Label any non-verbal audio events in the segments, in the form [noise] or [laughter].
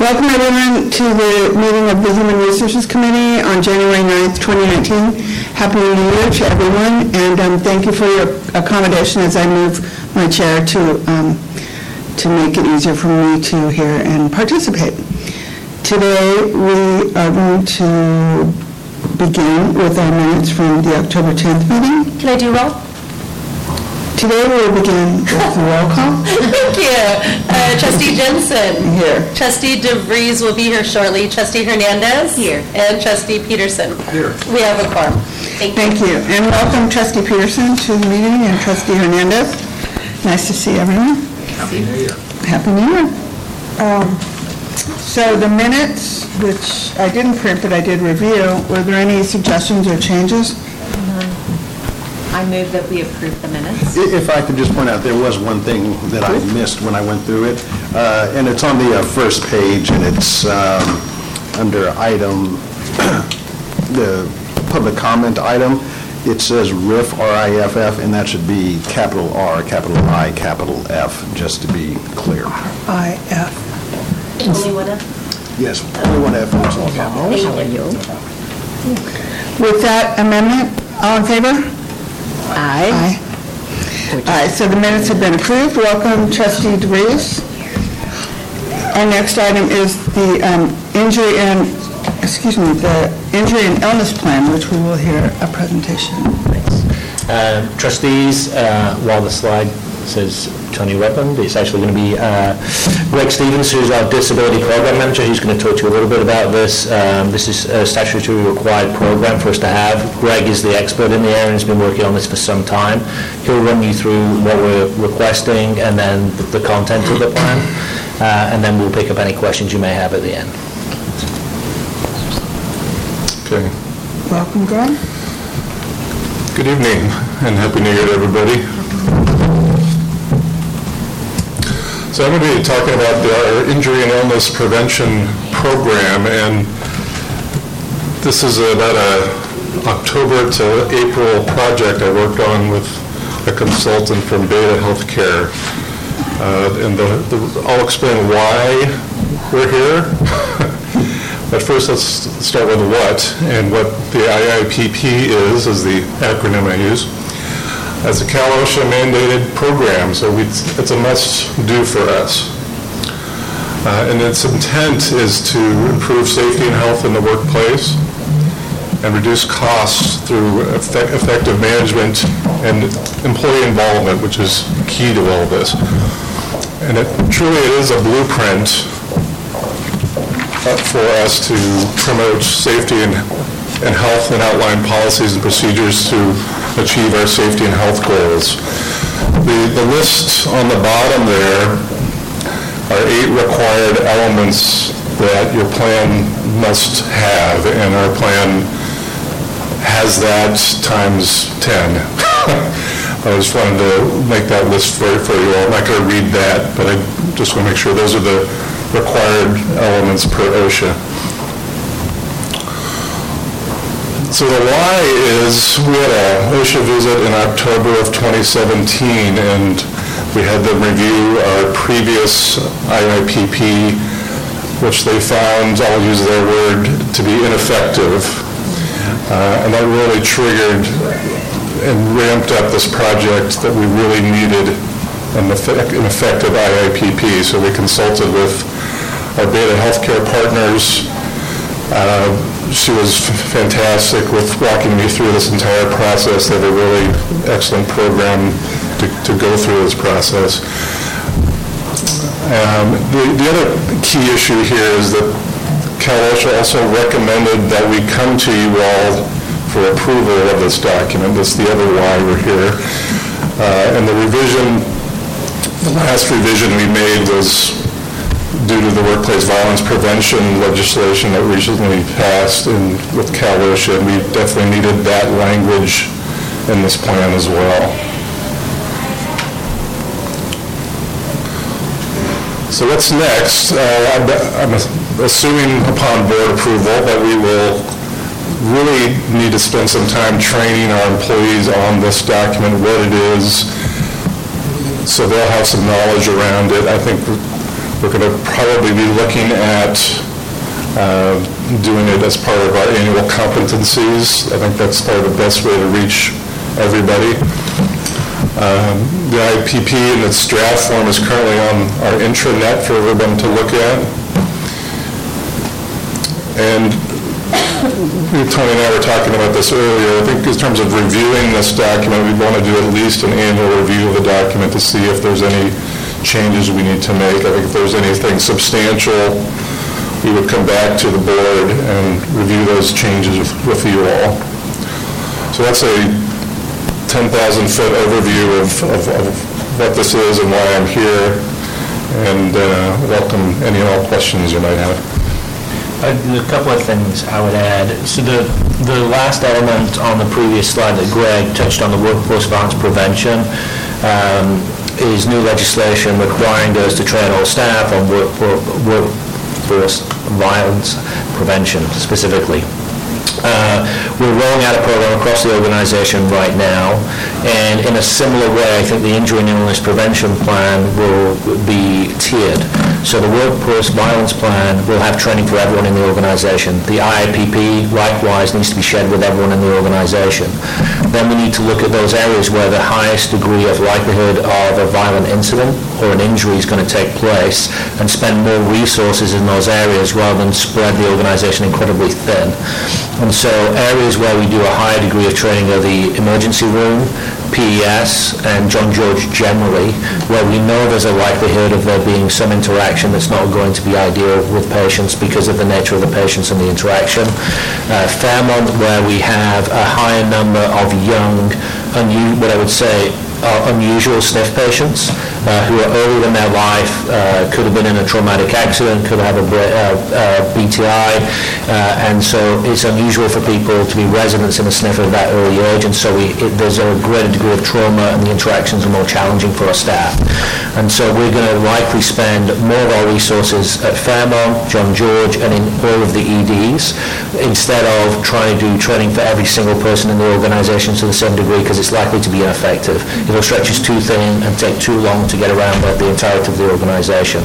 Welcome everyone to the meeting of the Human Resources Committee on January 9th, 2019. Happy New Year to everyone, and um, thank you for your accommodation as I move my chair to, um, to make it easier for me to hear and participate. Today, we are going to begin with our minutes from the October 10th meeting. Can I do roll? Today, we will begin with the roll call. [laughs] Thank you. Uh, Trustee Jensen. Here. Trustee DeVries will be here shortly. Trustee Hernandez. Here. And Trustee Peterson. Here. We have a quorum. Thank you. Thank you, and welcome trustee Peterson to the meeting and trustee Hernandez. Nice to see everyone. Happy New Year. Happy New Year. Um, So the minutes, which I didn't print but I did review, were there any suggestions or changes? I move that we approve the minutes. I- If I could just point out, there was one thing that I missed when I went through it, uh, and it's on the uh, first page, and it's um, under item, [clears throat] the public comment item. It says RIF, R-I-F-F, and that should be capital R, capital I, capital F, just to be clear. I-F. Only one of- Yes, only one F, and it's all capitals. With that amendment, all in favor? Aye. Aye, so the minutes have been approved. Welcome trustee DeVries. Our next item is the um, injury and, excuse me, the injury and illness plan, which we will hear a presentation. Um, Trustees, uh, while the slide says Tony Rutland, it's actually going to be uh, Greg Stevens, who's our Disability Program Manager. He's going to talk to you a little bit about this. Um, This is a statutory required program for us to have. Greg is the expert in the area and has been working on this for some time. He'll run you through what we're requesting and then the content of the plan, Uh, and then we'll pick up any questions you may have at the end. Okay. Welcome, Greg. Good evening and Happy New Year to everybody. So I'm going to be talking about the- our injury and illness prevention program, and this is about a October to April project I worked on with a consultant from Beta Healthcare. Uh, And the- the- I'll explain why we're here. [laughs] But first, let's start with what, and what the IIPP is, is the acronym I use. It's a Cal OSHA mandated program, so we- it's a must-do for us. Uh, And its intent is to improve safety and health in the workplace and reduce costs through effect- effective management and employee involvement, which is key to all this. And it truly it is a blueprint for us to promote safety and, and health and outline policies and procedures to achieve our safety and health goals. The, the list on the bottom there are eight required elements that your plan must have, and our plan has that times 10. [laughs] I just wanted to make that list for, for you all. I'm not going to read that, but I just want to make sure those are the required elements per OSHA. So the why is, we had a OSHA visit in October of 2017, and we had them review our previous IIPP, which they found, I'll use their word, to be ineffective. Uh, And that really triggered and ramped up this project that we really needed an effect- an effective IIPP. So we consulted with our Beta Healthcare partners. Uh, She was fantastic with walking me through this entire process. They have a really excellent program to to go through this process. Um, The the other key issue here is that Cal OSHA also recommended that we come to you all for approval of this document. That's the other why we're here. Uh, And the revision, the last revision we made was due to the workplace violence prevention legislation that recently passed in, with Cal OSHA, and we definitely needed that language in this plan as well. So what's next? Uh, I'm I'm assuming upon board approval that we will really need to spend some time training our employees on this document, what it is, so they'll have some knowledge around it. I think We're going to probably be looking at uh, doing it as part of our annual competencies. I think that's probably the best way to reach everybody. Um, The IPP in its draft form is currently on our intranet for everyone to look at. And Tony and I were talking about this earlier. I think in terms of reviewing this document, we'd want to do at least an annual review of the document to see if there's any changes we need to make. I think if there's anything substantial, we would come back to the board and review those changes with- you all. So that's a 10,000-foot overview of of of what this is and why I'm here, and uh, welcome any and all questions you might have. Uh, A couple of things I would add. So the, the last element on the previous slide that Greg touched on, the workforce violence prevention, um, is new legislation requiring us to train all staff on work- work- workforce violence prevention specifically. Uh, We're rolling out a program across the organization right now, and in a similar way, I think the injury and illness prevention plan will be tiered. So the workplace violence plan will have training for everyone in the organization. The IIPP likewise needs to be shared with everyone in the organization. Then we need to look at those areas where the highest degree of likelihood of a violent incident or an injury is going to take place, and spend more resources in those areas rather than spread the organization incredibly thin. And so areas where we do a higher degree of training are the emergency room, PES, and John George generally, where we know there's a likelihood of there being some interaction that's not going to be ideal with patients because of the nature of the patients and the interaction. Uh, Fairmont, where we have a higher number of young, unu- what I would say, are unusual sniff patients uh, who are earlier in their life, uh, could have been in a traumatic accident, could have a uh, uh, BTI, uh, and so it's unusual for people to be residents in a sniff at that early age, and so we, it- there's a greater degree of trauma and the interactions are more challenging for our staff. And so we're going to likely spend more of our resources at Fairmont, John George, and in all of the EDs, instead of trying to do training for every single person in the organization to the same degree, because it's likely to be ineffective. It'll stretch us too thin and take too long to get around the the entirety of the organization.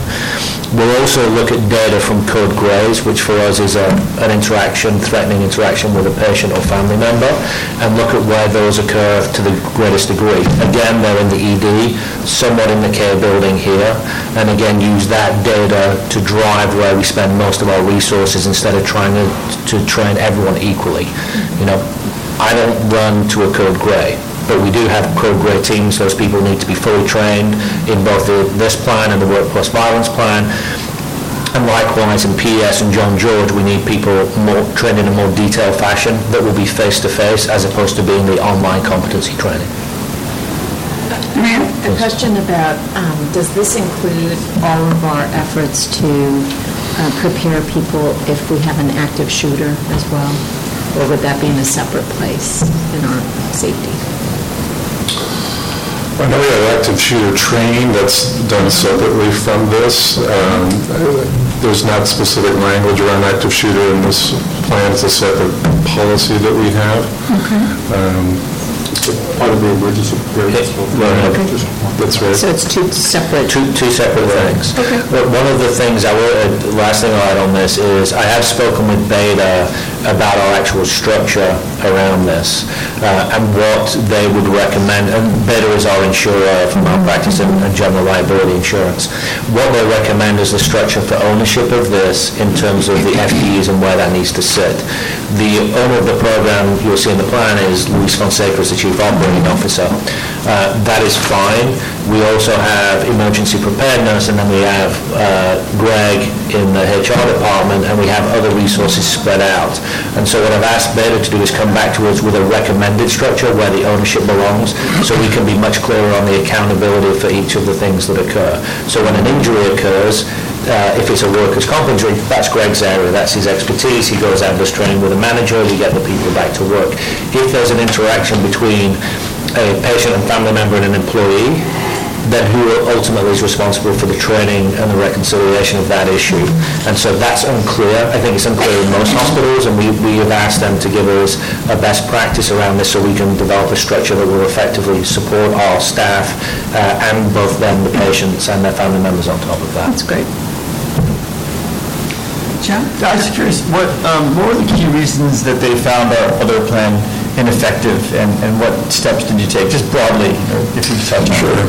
We'll also look at data from code grays, which for us is a- an interaction, threatening interaction with a patient or family member, and look at where those occur to the greatest degree. Again, they're in the ED, somewhat in the care building here, and again, use that data to drive where we spend most of our resources instead of trying to to train everyone equally. You know, I don't run to a code gray, but we do have gray teams. Those people need to be fully trained in both the- this plan and the workplace violence plan. And likewise, in PES and John George, we need people more trained in a more detailed fashion that will be face-to-face as opposed to being the online competency training. A question about, um, does this include all of our efforts to uh, prepare people if we have an active shooter as well? Or would that be in a separate place in our safety? I know we have active shooter training that's done separately from this. Um, There's not specific language around active shooter in this plan, it's a separate policy that we have. Um, part of the emergency preparedness. Right, That's right. So it's two separate... Two, two separate things. But one of the things I will, uh, last thing I'll add on this is, I have spoken with Beta about our actual structure around this, uh, and what they would recommend, and Beta is our insurer for malpractice and and general liability insurance. What they recommend is the structure for ownership of this in terms of the FTEs and where that needs to sit. The owner of the program, you'll see in the plan, is Luis Fonseca as the Chief Operating Officer. Uh, That is fine. We also have emergency preparedness, and then we have uh, Greg in the HR department, and we have other resources spread out. And so what I've asked Beta to do is come back to us with a recommended structure where the ownership belongs, so we can be much clearer on the accountability for each of the things that occur. So when an injury occurs, uh, if it's a workers' comp injury, that's Greg's area, that's his expertise, he goes out and does training with a manager, we get the people back to work. If there's an interaction between a patient and family member and an employee, then who ultimately is responsible for the training and the reconciliation of that issue? And so that's unclear. I think it's unclear in most hospitals, and we, we have asked them to give us a best practice around this so we can develop a structure that will effectively support our staff uh, and both them, the patients, and their family members on top of that. That's great. Joe? I was curious, what, um, what were the key reasons that they found our other plan ineffective, and, and what steps did you take, just broadly, if you could touch on? Sure.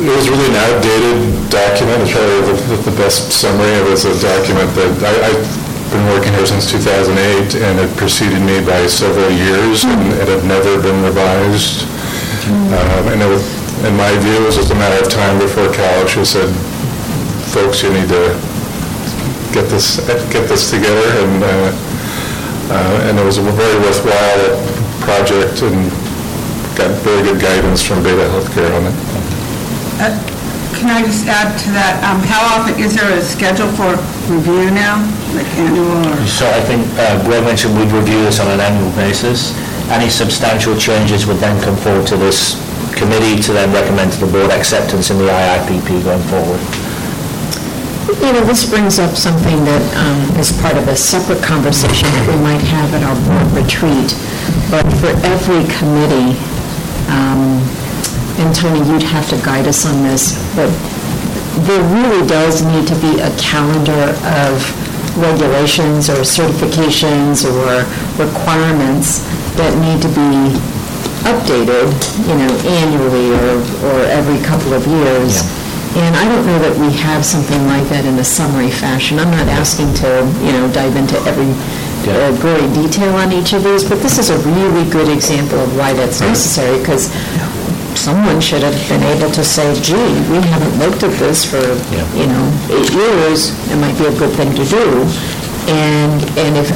It was really an outdated document, it's probably the- the best summary, it was a document that, I- I've been working here since 2008, and it preceded me by several years, and it had never been revised. Um, And it was, in my view, it was just a matter of time before Cal said, folks, you need to get this, get this together, and, uh, uh, and it was a very worthwhile project, and got very good guidance from Beta Healthcare on it. Uh, Can I just add to that, um, how often, is there a schedule for review now, like annual or? So I think uh, Greg mentioned we'd review this on an annual basis. Any substantial changes would then come forward to this committee to then recommend to the board acceptance in the IIPP going forward. You know, this brings up something that um, is part of a separate conversation that we might have at our board retreat. But for every committee, um, and Tony, you'd have to guide us on this, but there really does need to be a calendar of regulations or certifications or requirements that need to be updated, you know, annually or, or every couple of years. And I don't know that we have something like that in a summary fashion. I'm not asking to, you know, dive into every uh, gory detail on each of these, but this is a really good example of why that's necessary, because someone should have been able to say, gee, we haven't looked at this for, you know, eight years, it might be a good thing to do. And, and if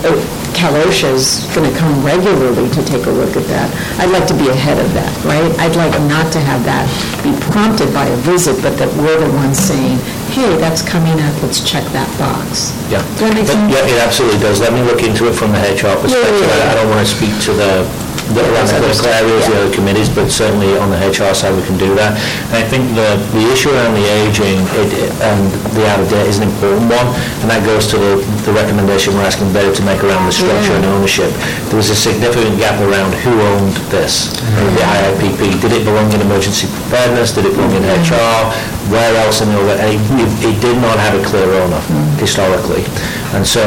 Cal OSHA's going to come regularly to take a look at that, I'd like to be ahead of that, right? I'd like not to have that be prompted by a visit, but that we're the ones saying, hey, that's coming up, let's check that box. Yeah. Does that make sense? Yeah, it absolutely does. Let me look into it from the HR perspective. yeah, yeah. I I don't want to speak to the, the around the political areas, the other committees, but certainly on the HR side, we can do that. And I think the, the issue around the aging it- and the out of date is an important one, and that goes to the, the recommendation we're asking Beta to make around the structure and ownership. There was a significant gap around who owned this, mm-hmm. the IIPP. Did it belong in emergency preparedness? Did it belong in HR? Where else in the, and it, it did not have a clear owner mm. historically. And so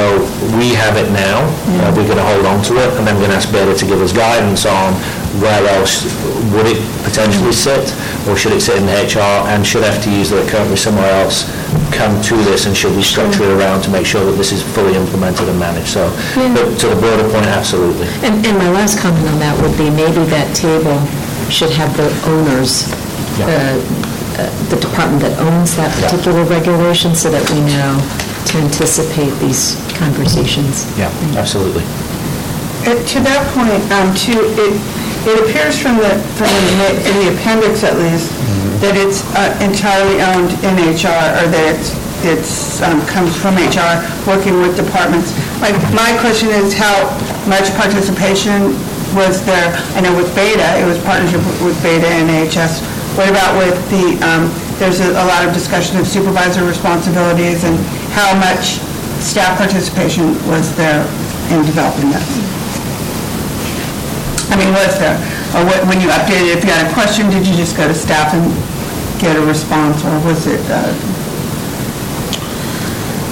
we have it now, uh, we're going to hold on to it, and then we're going to ask Beta to give us guidance on where else would it potentially sit, or should it sit in HR, and should FTEs that are currently somewhere else come to this, and should we structure it around to make sure that this is fully implemented and managed? So, but to the broader point, absolutely. And, and my last comment on that would be maybe that table should have the owners, uh, uh, the department that owns that particular regulation so that we know to anticipate these conversations. Yeah, absolutely. Uh, To that point, um, to, it, it appears from the, from the, in the appendix at least, that it's uh, entirely owned in HR, or that it's, it's, um, comes from HR, working with departments. My, my question is how much participation was there? I know with Beta, it was partnership with Beta and AHS. What about with the, um, there's a a lot of discussion of supervisor responsibilities, and how much staff participation was there in developing this. I mean, was there, or what- when you updated, if you had a question, did you just go to staff and get a response, or was it, uh,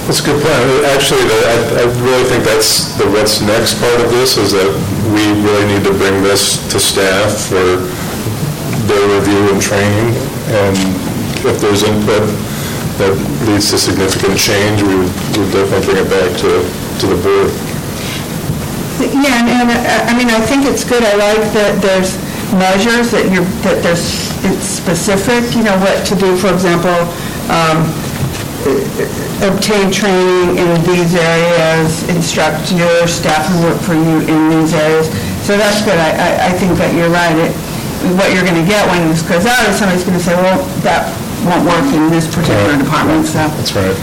That's a good point. Uh, Actually, the- I I really think that's the what's next part of this, is that we really need to bring this to staff for their review and training, and if there's input that leads to significant change, we would definitely bring it back to to the board. yeah, and, and, uh, I mean, I think it's good, I like that there's measures, that you're, that there's, it's specific, you know, what to do, for example, um, obtain training in these areas, instruct your staff who work for you in these areas. So that's good. I, I, I think that you're right. It, what you're going to get when this goes out is somebody's going to say, well, that won't work in this particular department, so. That's right.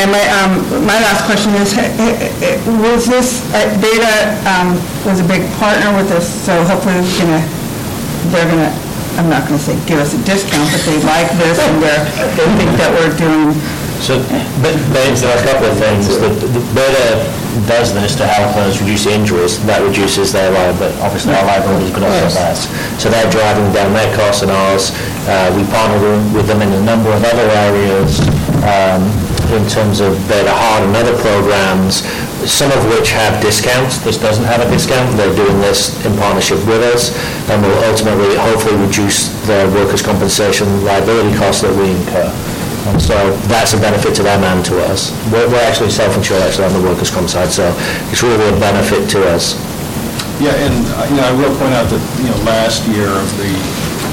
And my, um, my last question is, eh, eh, eh, was this, uh, Beta, um, was a big partner with us, so hopefully we're gonna, they're gonna, I'm not gonna say give us a discount, but they like this and they're, they think that we're doing So, but, but there are a couple of things. The the Beta does this to help us reduce injuries, that reduces their liability, obviously our liability, but also theirs. So they're driving down their costs and ours. Uh, We partner with them in a number of other areas, um, in terms of BETA HEART and other programs, some of which have discounts. This doesn't have a discount. They're doing this in partnership with us and will ultimately, hopefully, reduce the workers' compensation liability costs that we incur. And so that's a benefit to them and to us. We're we're actually self-insured actually on the workers' comp side, so it's really a benefit to us. Yeah, and, uh, you know, I will point out that, you know, last year, the,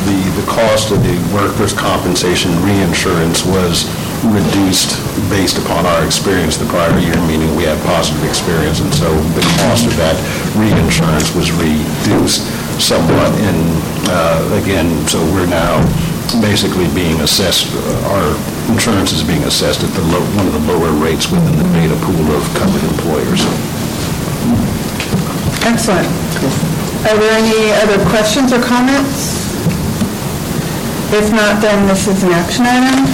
the, the cost of the workers' compensation reinsurance was reduced based upon our experience the prior year, meaning we had positive experience, and so the cost of that reinsurance was reduced somewhat, and, uh, again, so we're now basically being assessed, uh, our insurance is being assessed at the low, one of the lower rates within the beta pool of covered employers. Excellent. Are there any other questions or comments? If not, then this is an action item.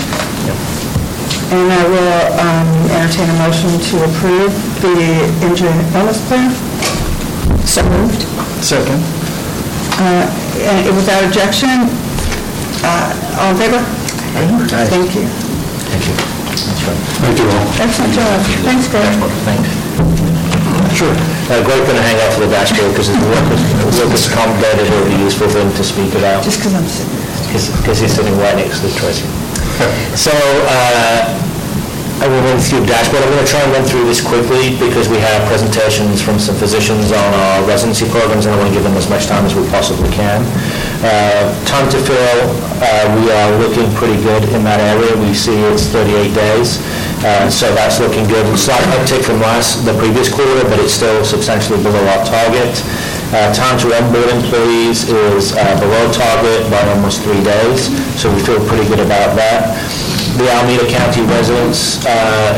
And I will um, entertain a motion to approve the injury and illness plan. So moved. Second. Uh, and Without objection, uh, all in favor? Thank you. Thank you. That's right. Thank you all. Excellent job. Thanks, Greg. Thanks. Sure. Uh, Greg's going to hang out for the dashboard because the workers, workers' comp data will be useful for him to speak about. Just because I'm sitting there. because he's sitting right next to Tracy. [laughs] So, uh, I will run through the dashboard. I'm going to try and run through this quickly because we have presentations from some physicians on our residency programs, and I want to give them as much time as we possibly can. Uh, Time to fill, uh, we are looking pretty good in that area. We see it's 38 days, Uh, so that's looking good. Slight uptick from last, the previous quarter, but it's still substantially below our target. Time to onboard employees is below target by almost three days, so we feel pretty good about that. The Alameda County residents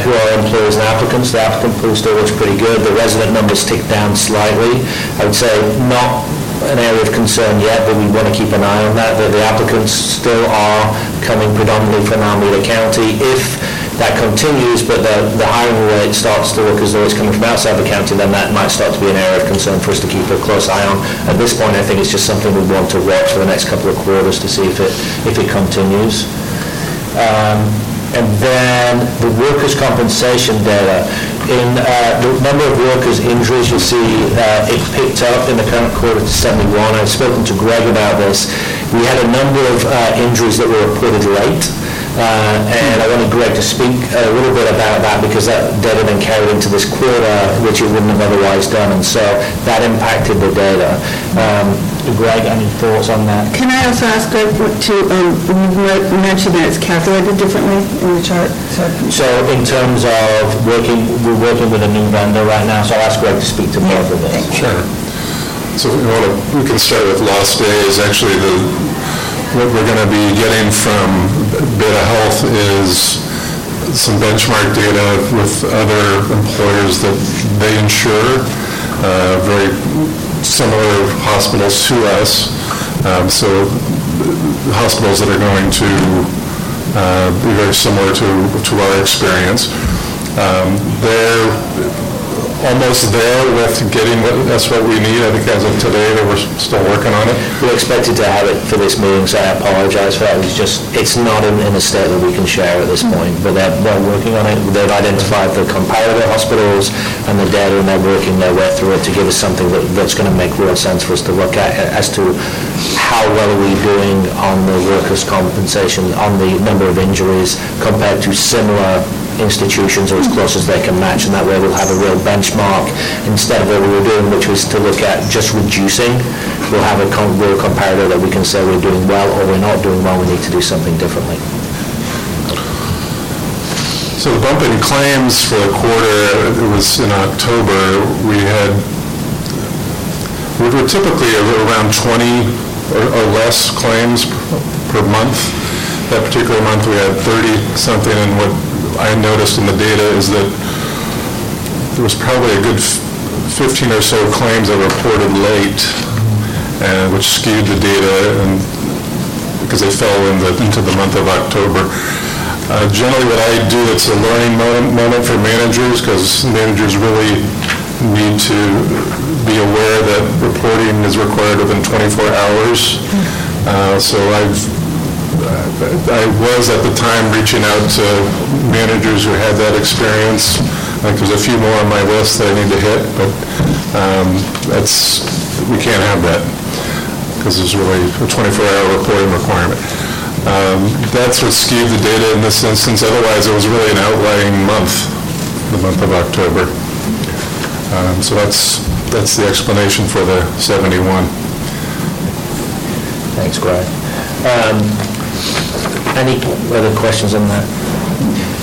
who are employees and applicants, the applicant pool still looks pretty good. The resident numbers tick down slightly. I would say not an area of concern yet, but we want to keep an eye on that, that the applicants still are coming predominantly from Alameda County. If that continues, but the, the hiring rate starts to look as though it's coming from outside the county, then that might start to be an area of concern for us to keep a close eye on. At this point, I think it's just something we want to watch for the next couple of quarters to see if it, if it continues. Um, And then the workers' compensation data. In uh, the number of workers' injuries, you'll see uh, it picked up in the current quarter to 71. I've spoken to Greg about this. We had a number of uh, injuries that were reported late, uh, and I wanted Greg to speak a little bit about that because that data then carried into this quarter, which it wouldn't have otherwise done, and so that impacted the data. Um, Greg, any thoughts on that? Can I also ask Greg to, um, you mentioned that it's calculated differently in the chart, so... So in terms of working, we're working with a new vendor right now, so I'll ask Greg to speak to both of this. Sure. So you want to, we can start with lost days. Actually, the, what we're going to be getting from Beta Health is some benchmark data with other employers that they insure, uh, very similar hospitals to us. Um, So hospitals that are going to uh, be very similar to, to our experience. Um, They're almost there with getting what, that's what we need. I think as of today, that we're still working on it. We're expected to have it for this meeting, so I apologize for that. It's just, it's not in, in a state that we can share at this mm-hmm. point, but they're, they're working on it. They've identified the comparator hospitals and the data, and they're working their way through it to give us something that, that's going to make real sense for us to look at as to how well are we doing on the workers' compensation, on the number of injuries compared to similar institutions or as close as they can match, and that way we'll have a real benchmark instead of what we were doing, which was to look at just reducing. We'll have a com- real comparator that we can say we're doing well or we're not doing well, we need to do something differently. So the bump in claims for the quarter, it was in October, we had, we were typically around 20 or or less claims per month. That particular month, we had 30-something, and what I noticed in the data is that there was probably a good 15 or so claims that were reported late, and which skewed the data, and because they fell in the, into the month of October. Uh, Generally, what I do, it's a learning moment moment for managers, because managers really need to be aware that reporting is required within 24 hours. Uh, So I've I was at the time reaching out to managers who had that experience. Like, there's a few more on my list that I need to hit, but um, that's, we can't have that, because there's really a 24-hour reporting requirement. Um, That's what skewed the data in this instance, otherwise it was really an outlying month, the month of October. Um, So that's, that's the explanation for the 71. Thanks, Greg. Any other questions on that?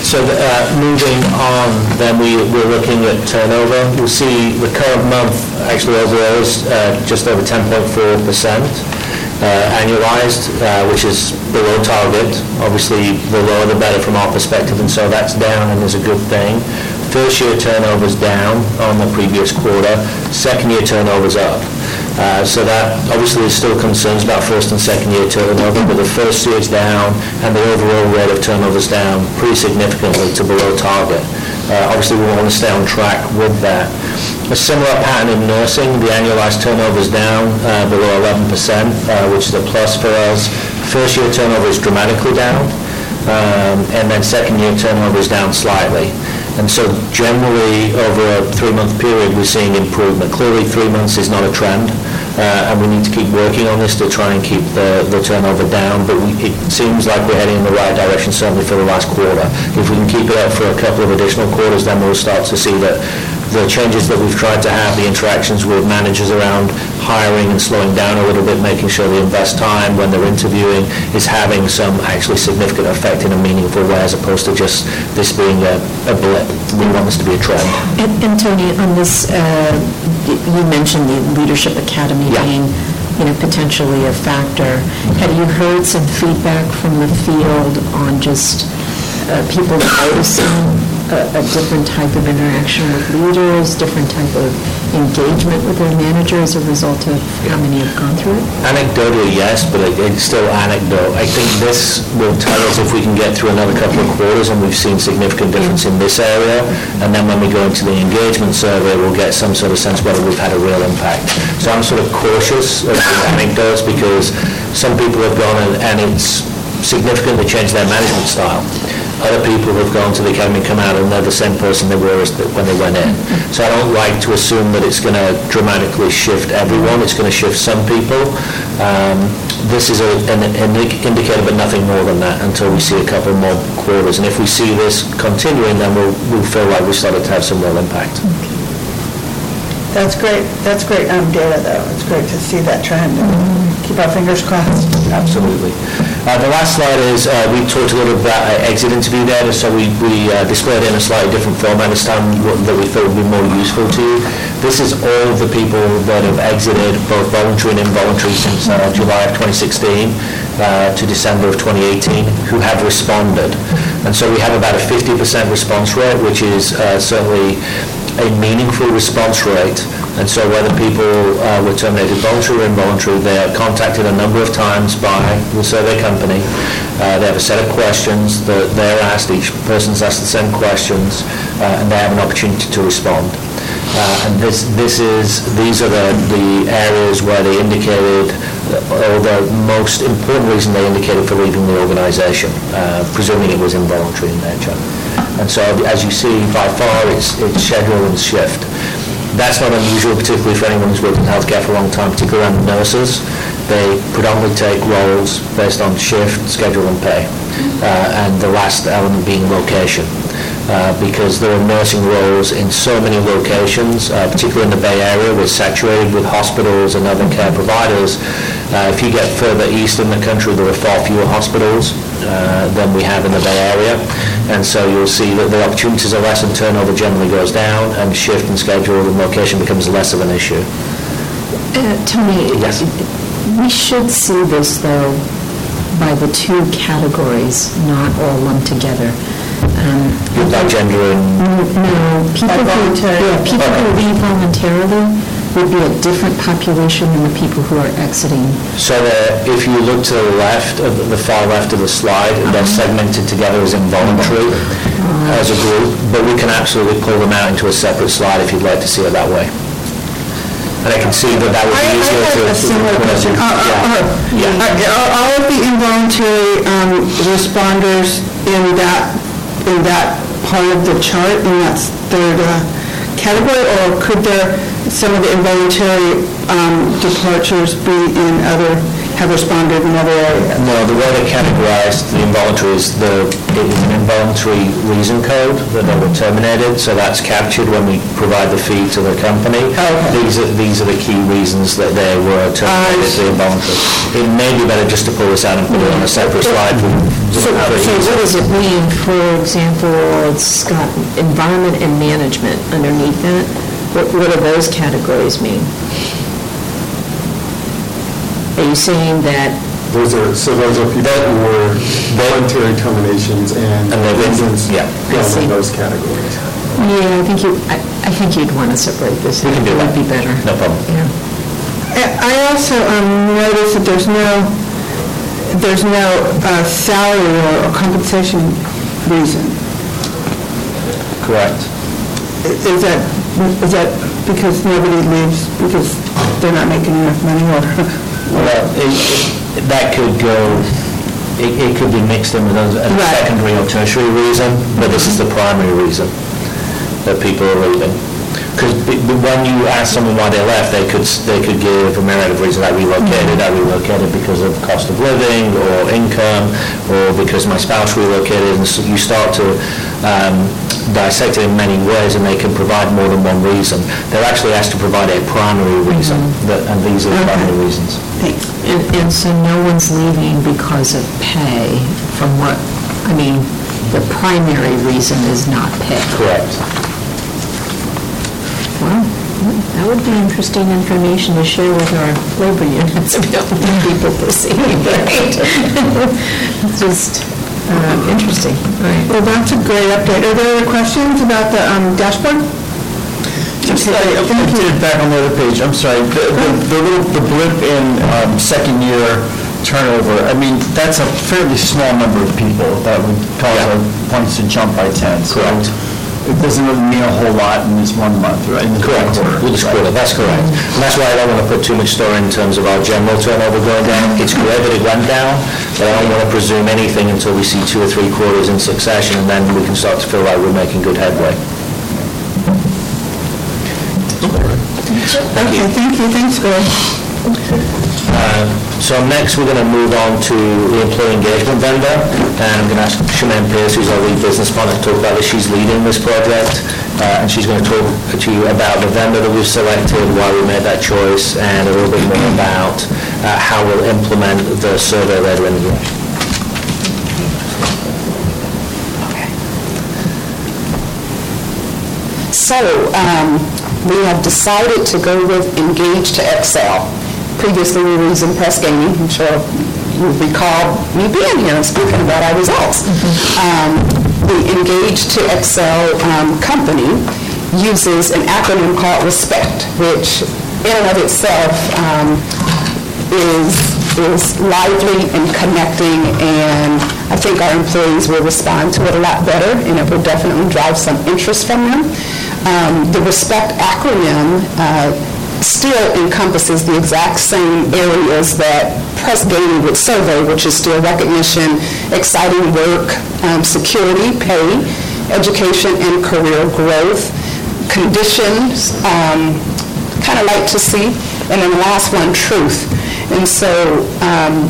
So uh, moving on, then we, we're looking at turnover. We'll see the current month, actually overall, is uh, just over 10.4% uh, annualized, uh, which is below target. Obviously, the lower the better from our perspective, and so that's down and is a good thing. First year turnover's down on the previous quarter, second year turnover's up. Uh, So that, obviously, there's still concerns about first and second year turnover, but the first year's down, and the overall rate of turnover's down pretty significantly to below target. Uh, Obviously, we want to stay on track with that. A similar pattern in nursing, the annualized turnover is down uh, below 11%, uh, which is a plus for us. First year turnover is dramatically down, um, and then second year turnover is down slightly. And so generally, over a three-month period, we're seeing improvement. Clearly, three months is not a trend, uh, and we need to keep working on this to try and keep the the turnover down, but we- it seems like we're heading in the right direction, certainly for the last quarter. If we can keep it up for a couple of additional quarters, then we'll start to see that the changes that we've tried to have, the interactions with managers around hiring and slowing down a little bit, making sure they invest time when they're interviewing, is having some actually significant effect in a meaningful way, as opposed to just this being a a blip. We want this to be a trend. And and Tony, on this, uh, you mentioned the Leadership Academy Yeah. being, you know, potentially a factor. Have you heard some feedback from the field on just uh, people noticing a a different type of interaction with leaders, different type of engagement with their manager as a result of how many have gone through it? Anecdotally, yes, but it- it's still anecdote. I think this will tell us if we can get through another couple of quarters and we've seen significant difference in this area, and then when we go into the engagement survey, we'll get some sort of sense whether we've had a real impact. So I'm sort of cautious of anecdotes because some people have gone and- and it's significantly changed their management style. Other people who've gone to the academy, come out, and they're the same person they were when they went in. So I don't like to assume that it's going to dramatically shift everyone. It's going to shift some people. Um, This is a- an an indicator, but nothing more than that, until we see a couple more quarters. And if we see this continuing, then we'll we'll feel like we started to have some real impact. Okay. That's great, that's great um, data, though. It's great to see that trend. Keep our fingers crossed. Absolutely. Uh, The last slide is, uh, we talked a little about uh, exit interview data, so we we uh, displayed it in a slightly different format this time what- that we thought would be more useful to you. This is all the people that have exited, both voluntary and involuntary, since uh, July of 2016 uh, to December of 2018, who have responded. And so we have about a 50% response rate, which is uh, certainly a meaningful response rate. And so whether people uh, were terminated voluntary or involuntary, they are contacted a number of times by the survey company. Uh, They have a set of questions that they're asked, each person's asked the same questions, uh, and they have an opportunity to respond. Uh, And this, this is, these are the, the areas where they indicated, uh, or the most important reason they indicated for leaving the organization, uh, presuming it was involuntary in nature. And so, as you see, by far, it's, it's schedule and shift. That's not unusual, particularly for anyone who's worked in healthcare for a long time, particularly around nurses. They predominantly take roles based on shift, schedule, and pay. Uh, And the last element being location. Uh, Because there are nursing roles in so many locations, uh, particularly in the Bay Area, we're saturated with hospitals and other care providers. Uh, If you get further east in the country, there are far fewer hospitals uh, than we have in the Bay Area. And so you'll see that the opportunities are less and turnover generally goes down, and shift and schedule and location becomes less of an issue. Uh, Tony? Yes. We should see this, though, by the two categories, not all lumped together. Um, By gender and No, people who, voluntary. yeah, people who leave voluntarily would be a different population than the people who are exiting. So uh, if you look to the left, of the- the far left of the slide, they're segmented together as involuntary as a group, but we can absolutely pull them out into a separate slide if you'd like to see it that way. And I can see that that would I be easier to... have a similar question. Are- Are Yeah. are- are all of the involuntary um, responders in that, in that part of the chart, in that third uh, category, or could there, some of the involuntary um, departures be in other, have responded in other areas? No, the way they're categorized, the involuntary is the, it is an involuntary reason code that they were terminated, so that's captured when we provide the fee to the company. Oh, okay. These are, these are the key reasons that they were terminated, the involuntary. It may be better just to pull this out and put it on a separate slide. So so what does it mean, for example, it's got environment and management underneath that? What what do those categories mean? Are you saying that, Those are, so those are people who were voluntary terminations and And they've reasons yeah. I fell see. in those categories. yeah, I think you, I I think you'd want to separate this. We can do It that. would be better. No problem. Yeah. I also um, noticed that there's no, there's no uh, salary or compensation reason. Correct. I- Is that, is that because nobody leaves because they're not making enough money or? [laughs] Well, it- it- that could go, it it could be mixed in with a a Right. secondary or tertiary reason, but this is the primary reason that people are leaving. Because when you ask someone why they left, they could, s- they could give a myriad of reasons. I relocated, I relocated because of cost of living or income, or because my spouse relocated, and so you start to um, dissect it in many ways, and they can provide more than one reason. They're actually asked to provide a primary reason, mm-hmm. that- and these are the primary reasons. Thanks. And, and so no one's leaving because of pay, from what, I mean, the primary reason is not pay. Correct. Well, that would be interesting information to share with our labor units [laughs] about people perceive, right? [laughs] Just um, interesting, right? Well, that's a great update. Are there other questions about the um, dashboard? Just, I I did it back on the other page, I'm sorry, the, the- the little, the blip in um, second year turnover, I mean, that's a fairly small number of people that would cause a, points to jump by 10. So Correct. It doesn't really mean a whole lot in this one month, right? in the third Correct, quarter. with this quarter, that's correct. And that's why I don't want to put too much store in terms of our general turnover going down. It's great that it went down, but I don't want to presume anything until we see two or three quarters in succession, and then we can start to feel like we're making good headway. Okay, thank you, thanks, Greg. So next, we're going to move on to the employee engagement vendor, and I'm going to ask Shanann Pierce, who's our lead business partner, to talk about this. She's leading this project, uh, and she's going to talk to you about the vendor that we've selected, why we made that choice, and a little bit more about uh, how we'll implement the survey later in the year. So, um, we have decided to go with Engage to Excel. Previously, we were using Press Ganey. I'm sure you recall me being here and speaking about our results. Um, The Engage to Excel um, company uses an acronym called RESPECT, which in and of itself um, is, is lively and connecting, and I think our employees will respond to it a lot better, and it will definitely drive some interest from them. Um, The RESPECT acronym uh, still encompasses the exact same areas that Press Ganey would survey, which is still recognition, exciting work, um, security, pay, education and career growth, conditions, kind of like to see, and then the last one, truth. And so um,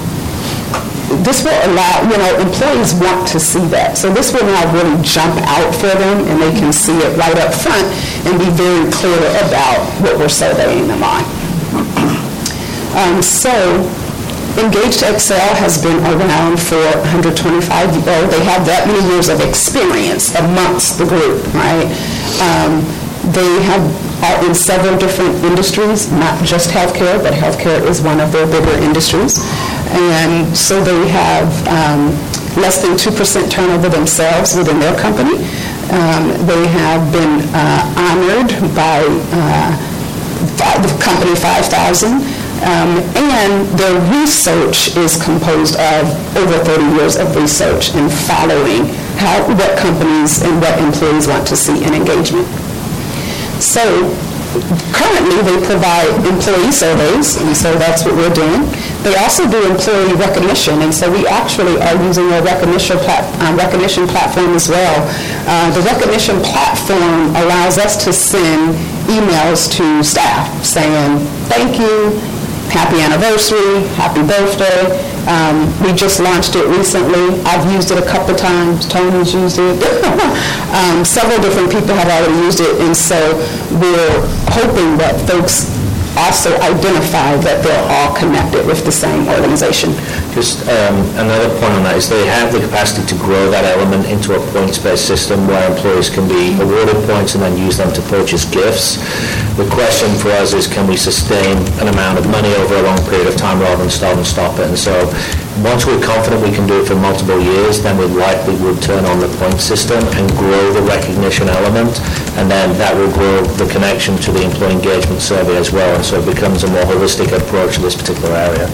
this will allow, you know, employees want to see that. So this will now really jump out for them, and they can see it right up front and be very clear about what we're surveying them on. Um, So Engaged Excel has been around for 125, well, they have that many years of experience amongst the group, right? Um, They have, are in several different industries, not just healthcare, but healthcare is one of their bigger industries. And so they have um, less than 2% turnover themselves within their company. Um, They have been uh, honored by uh, the company 5,000, um, and their research is composed of over 30 years of research and following how, what companies and what employees want to see in engagement. So currently, they provide employee surveys, and so that's what we're doing. They also do employee recognition, and so we actually are using a recognition plat- um, recognition platform as well. Uh, The recognition platform allows us to send emails to staff saying, "Thank you, happy anniversary, happy birthday. Um, We just launched it recently. I've used it a couple times, Tony's used it. [laughs] Um, Several different people have already used it, and so we're hoping that folks also identify that they're all connected with the same organization. Just um, another point on that is they have the capacity to grow that element into a points-based system where employees can be awarded points and then use them to purchase gifts. The question for us is, can we sustain an amount of money over a long period of time rather than start and stop it? And so, once we're confident we can do it for multiple years, then we likely would turn on the point system and grow the recognition element, and then that will grow the connection to the employee engagement survey as well, and so it becomes a more holistic approach to this particular area.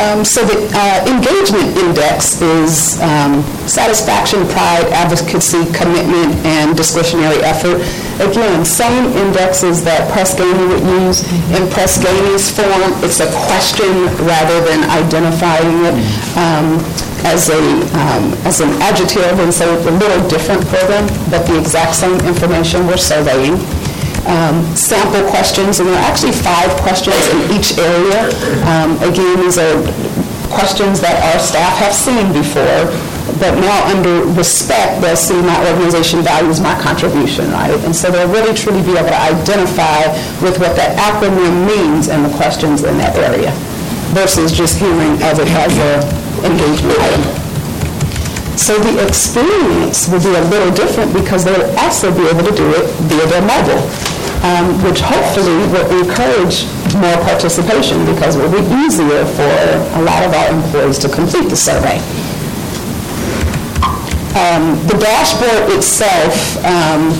Um, So the uh, engagement index is um, satisfaction, pride, advocacy, commitment, and discretionary effort. Again, same indexes that Press Ganey would use. In Press Ganey's form, it's a question rather than identifying it um, as a, um, as an adjective, and so it's a little different for them, but the exact same information we're surveying um, sample questions, and there are actually five questions in each area. Um, Again, these are questions that our staff have seen before, but now under respect, they'll see my organization values my contribution, right? And so they'll really truly be able to identify with what that acronym means in the questions in that area versus just hearing as it has a engagement item. So the experience will be a little different because they'll also be able to do it via their mobile, um, which hopefully will encourage more participation because it will be easier for a lot of our employees to complete the survey. Um, The dashboard itself um,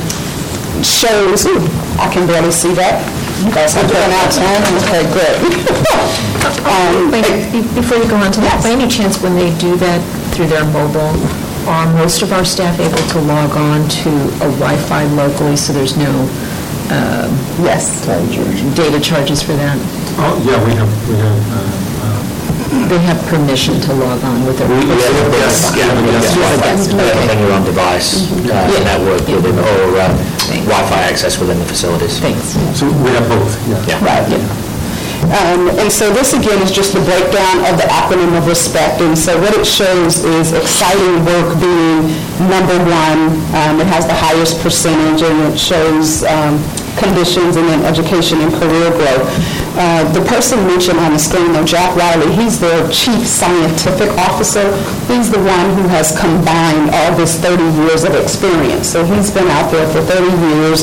shows, ooh, I can barely see that. You guys have gone out time? Okay, good. [laughs] Um, Wait, be- Before you go on to that, by any chance, when they do that through their mobile, are most of our staff able to log on to a Wi-Fi locally, so there's no um, Yes. data charges for that? Oh, yeah, we have, we have, uh, They have permission to log on with their... Yes, yeah, yes. When you're on device, uh, network within, or uh, Wi-Fi access within the facilities. Thanks. uh, so we have both, yeah. Yeah. Right, yeah. Um, And so this again is just the breakdown of the acronym of RESPECT. And so what it shows is exciting work being number one. Um, It has the highest percentage and it shows um, conditions and then education and career growth. Uh, The person mentioned on the screen, though, Jack Riley, he's their chief scientific officer. He's the one who has combined all this 30 years of experience. So he's been out there for 30 years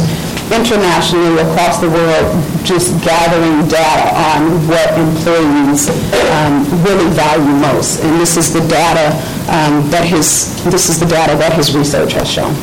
internationally across the world, just gathering data on what employees um, really value most. And this is the data um, that his, this is the data that his research has shown.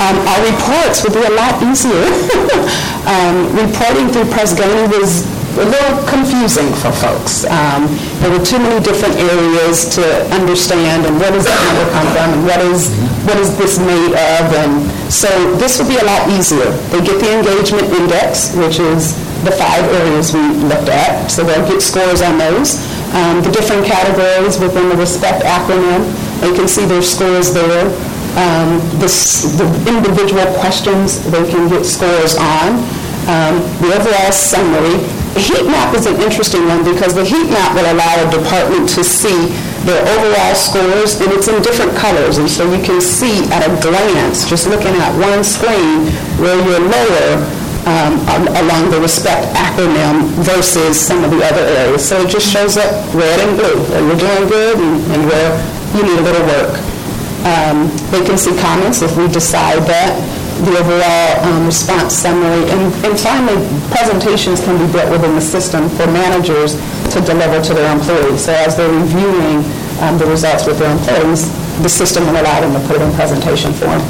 Um, Our reports would be a lot easier. [laughs] Um, Reporting through Press Ganey was a little confusing for folks. Um, There were too many different areas to understand, and where does that number come from, and what is, what is this made of? And so this would be a lot easier. They get the engagement index, which is the five areas we looked at, so they'll get scores on those. Um, The different categories within the RESPECT acronym, they can see their scores there um, the the individual questions they can get scores on, um, the overall summary. The heat map is an interesting one because the heat map will allow a department to see their overall scores, and it's in different colors, and so you can see at a glance, just looking at one screen, where you're lower um, along the RESPECT acronym versus some of the other areas. So it just shows up red and blue, where you're doing good and and where you need a little work. Um, They can see comments if we decide that, the overall um, response summary, and and finally, presentations can be built within the system for managers to deliver to their employees. So as they're reviewing um, the results with their employees, the system will allow them to put it in presentation form.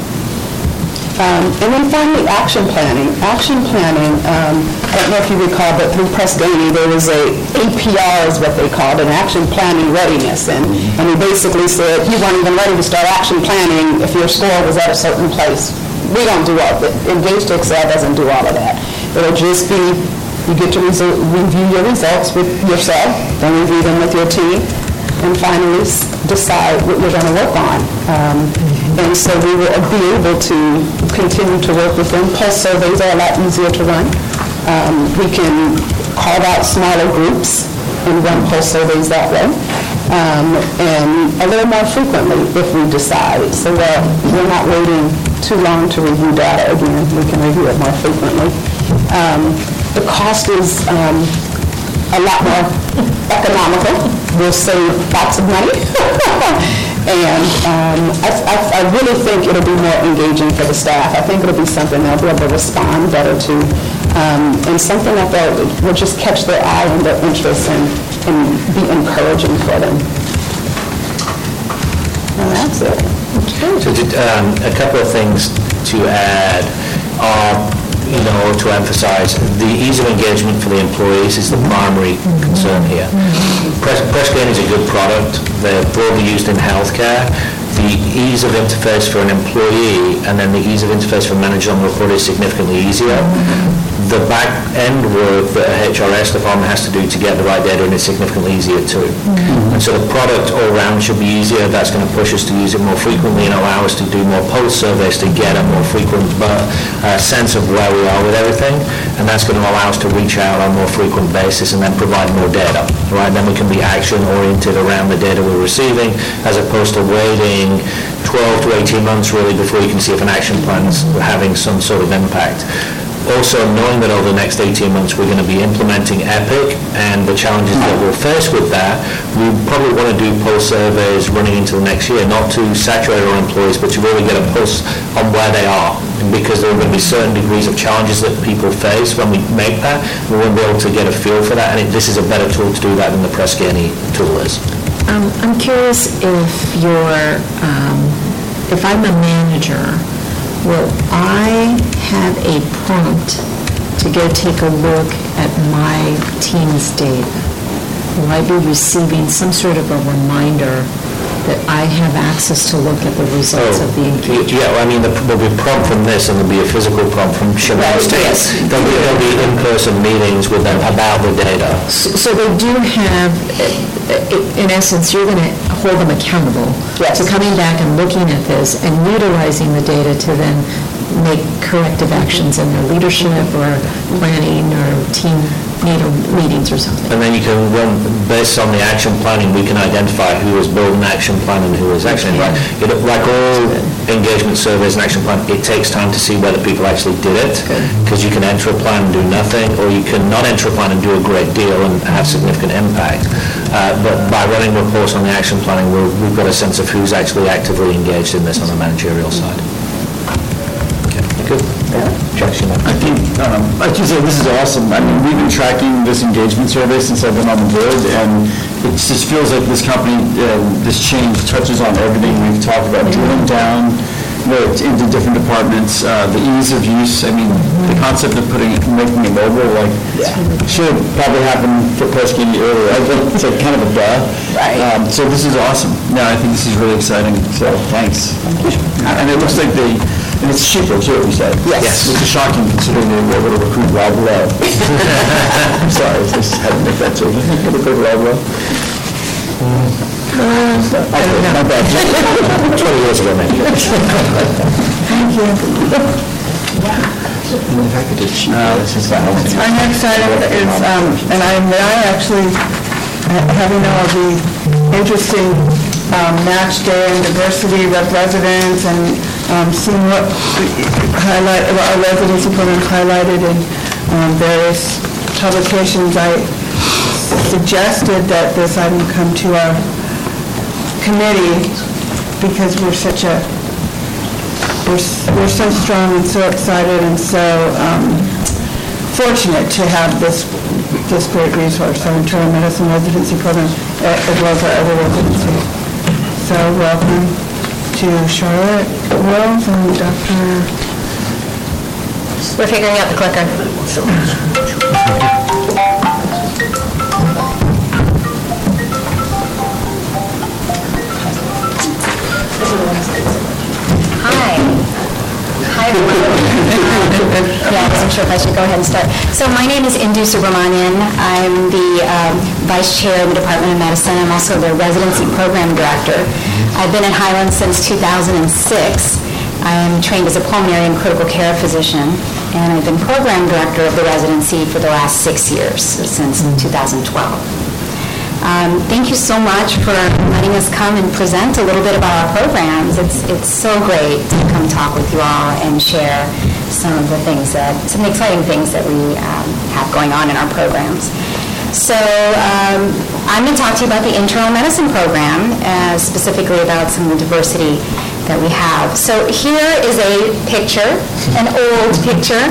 Um, And then finally, action planning. Action planning, um, I don't know if you recall, but through Press Ganey, there was a APR is what they called, an action planning readiness. And and he basically said, you weren't even ready to start action planning if your score was at a certain place we don't do all, Engage to Excel doesn't do all of that. It'll just be, you get to resu- review your results with yourself, then review them with your team, and finally s- decide what you're going to work on. Um, And so we will be able to continue to work with them. Pulse surveys are a lot easier to run. Um, We can carve out smaller groups and run pulse surveys that way, um, and a little more frequently if we decide, so that we're not waiting too long to review data. Again, we can review it more frequently. Um, The cost is um, a lot more economical, we'll save lots of money, [laughs] and um, I I- I really think it'll be more engaging for the staff. I think it'll be something they'll be able to respond better to, um, and something that will just catch their eye and their interest and and be encouraging for them. And that's it. So just, um, a couple of things to add are, you know, to emphasize, the ease of engagement for the employees is the primary concern here. Press Ganey is a good product. They're broadly used in healthcare. The ease of interface for an employee and then the ease of interface for a manager on report is significantly easier. The back-end work that a HRS department has to do to get the right data in is significantly easier too. And so the product all round should be easier. That's going to push us to use it more frequently and allow us to do more pulse surveys to get a more frequent uh, sense of where we are with everything. And that's going to allow us to reach out on a more frequent basis and then provide more data, right? Then we can be action-oriented around the data we're receiving as opposed to waiting 12 to 18 months really before you can see if an action plan is having some sort of impact. Also, knowing that over the next 18 months, we're going to be implementing EPIC and the challenges that we'll face with that, we probably want to do pulse surveys running into the next year, not to saturate our employees, but to really get a pulse on where they are, because there are going to be certain degrees of challenges that people face when we make that. We want to be able to get a feel for that, and it- this is a better tool to do that than the Press Ganey tool is. Um, I'm curious if you're, um, if I'm a manager, will I have a prompt to go take a look at my team's data? Will I be receiving some sort of a reminder that I have access to look at the results of the oh, engagement? Yeah, well, I mean, the- there'll be a prompt from this, and there'll be a physical prompt from Siobhan's team. There'll be, there'll be in-person meetings with them about the data. So they do have, in essence, you're going to hold them accountable Yes. to coming back and looking at this and utilizing the data to then make corrective actions in their leadership or planning or team meet- meetings or something. And then you can run, based on the action planning, we can identify who has built an action plan and who is actually, right? It- Like all engagement surveys and action plan, it takes time to see whether people actually did it, because you can enter a plan and do nothing, or you can not enter a plan and do a great deal and have significant impact. Uh, But by running reports on the action planning, we're- we've got a sense of who's actually actively engaged in this on the managerial side. Okay, Good. Objection. I think, um, like you said, this is awesome. I mean, we've been tracking this engagement survey since I've been on the board, and it just feels like this company, um, this change touches on everything we've talked about, drilling down into different departments, uh, the ease of use, I mean, the concept of putting, making it mobile, like, should probably happen for Press Ganey earlier. I think it's like kind of a duh. Right. Um, So this is awesome. No, I think this is really exciting, so thanks. And it looks like they, and it's cheaper too, you said. Yes. Which is shocking considering they were able to recruit Rob Lowe. I'm [laughs] sorry, I just had to make that joke. Recruit Rob Lowe? Okay, my bad. [laughs] 20 years ago, man. Thank maybe. Our next item is, um, and I, and I actually, ha- having all the interesting um, match day and diversity of residents and um, seeing what highlight, what our residency program highlighted in um, various publications, I suggested that this item come to our committee because we're such a we're, we're so strong and so excited and so um, fortunate to have this, this great resource, our internal medicine residency program, as well as our other residencies. So welcome to Charlotte Wells and Dr. We're figuring out the clicker. Hi. Hi, good. Yeah, I wasn't sure if I should go ahead and start. So my name is Indu Subramanian. I'm the um, Vice Chair of the Department of Medicine. I'm also the Residency Program Director. I've been at Highland since 2006. I am trained as a pulmonary and critical care physician, and I've been Program Director of the residency for the last six years, since 2012. Um, Thank you so much for letting us come and present a little bit about our programs. It's it's so great to come talk with you all and share some of the things that, some exciting things that we um, have going on in our programs. So um, I'm going to talk to you about the internal medicine program, uh, specifically about some of the diversity that we have. So here is a picture, an old picture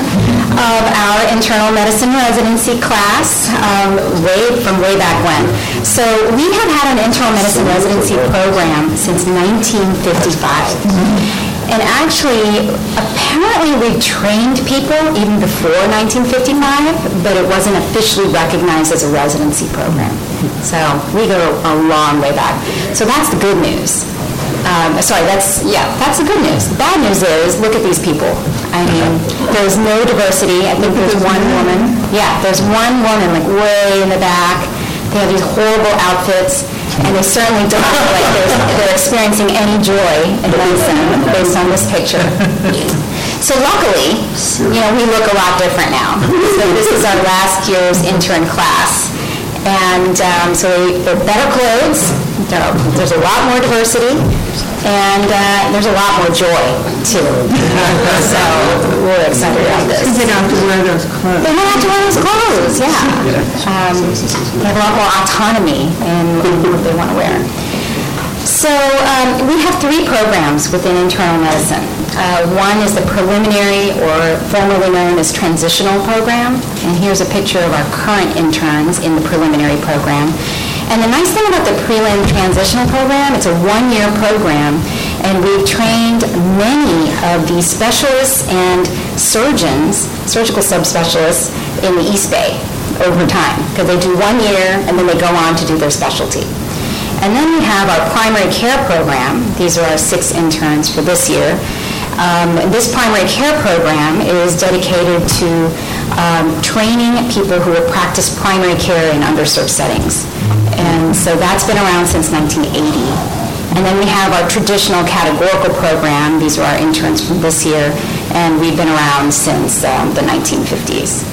of our internal medicine residency class, um, way from way back when. So we have had an internal medicine residency program since 1955. And actually, apparently we trained people even before 1955, but it wasn't officially recognized as a residency program. So we go a long way back. So that's the good news. Um, sorry, that's, yeah, that's the good news. The bad news is, look at these people. I mean, there's no diversity. I think there's one woman. Yeah, there's one woman, like way in the back. They have these horrible outfits, and they certainly don't look like they're, they're experiencing any joy in medicine based on this picture. So luckily, you know, we look a lot different now. So this is our last year's intern class. And um, so we- they're better clothes, there's a lot more diversity, and uh, there's a lot more joy, too. [laughs] So we're excited about this. They don't have to wear those clothes. They don't have to wear those clothes, yeah. Um, They have a lot more autonomy in what they want to wear. So um, we have three programs within internal medicine. Uh, One is the preliminary, or formerly known as transitional program, and here's a picture of our current interns in the preliminary program. And the nice thing about the prelim transitional program, it's a one-year program, and we've trained many of the specialists and surgeons, surgical subspecialists in the East Bay over time, because they do one year and then they go on to do their specialty. And then we have our primary care program. These are our six interns for this year. Um, This primary care program is dedicated to um, training people who will practice primary care in underserved settings. So that's been around since 1980. And then we have our traditional categorical program. These are our interns from this year, and we've been around since um, the 1950s.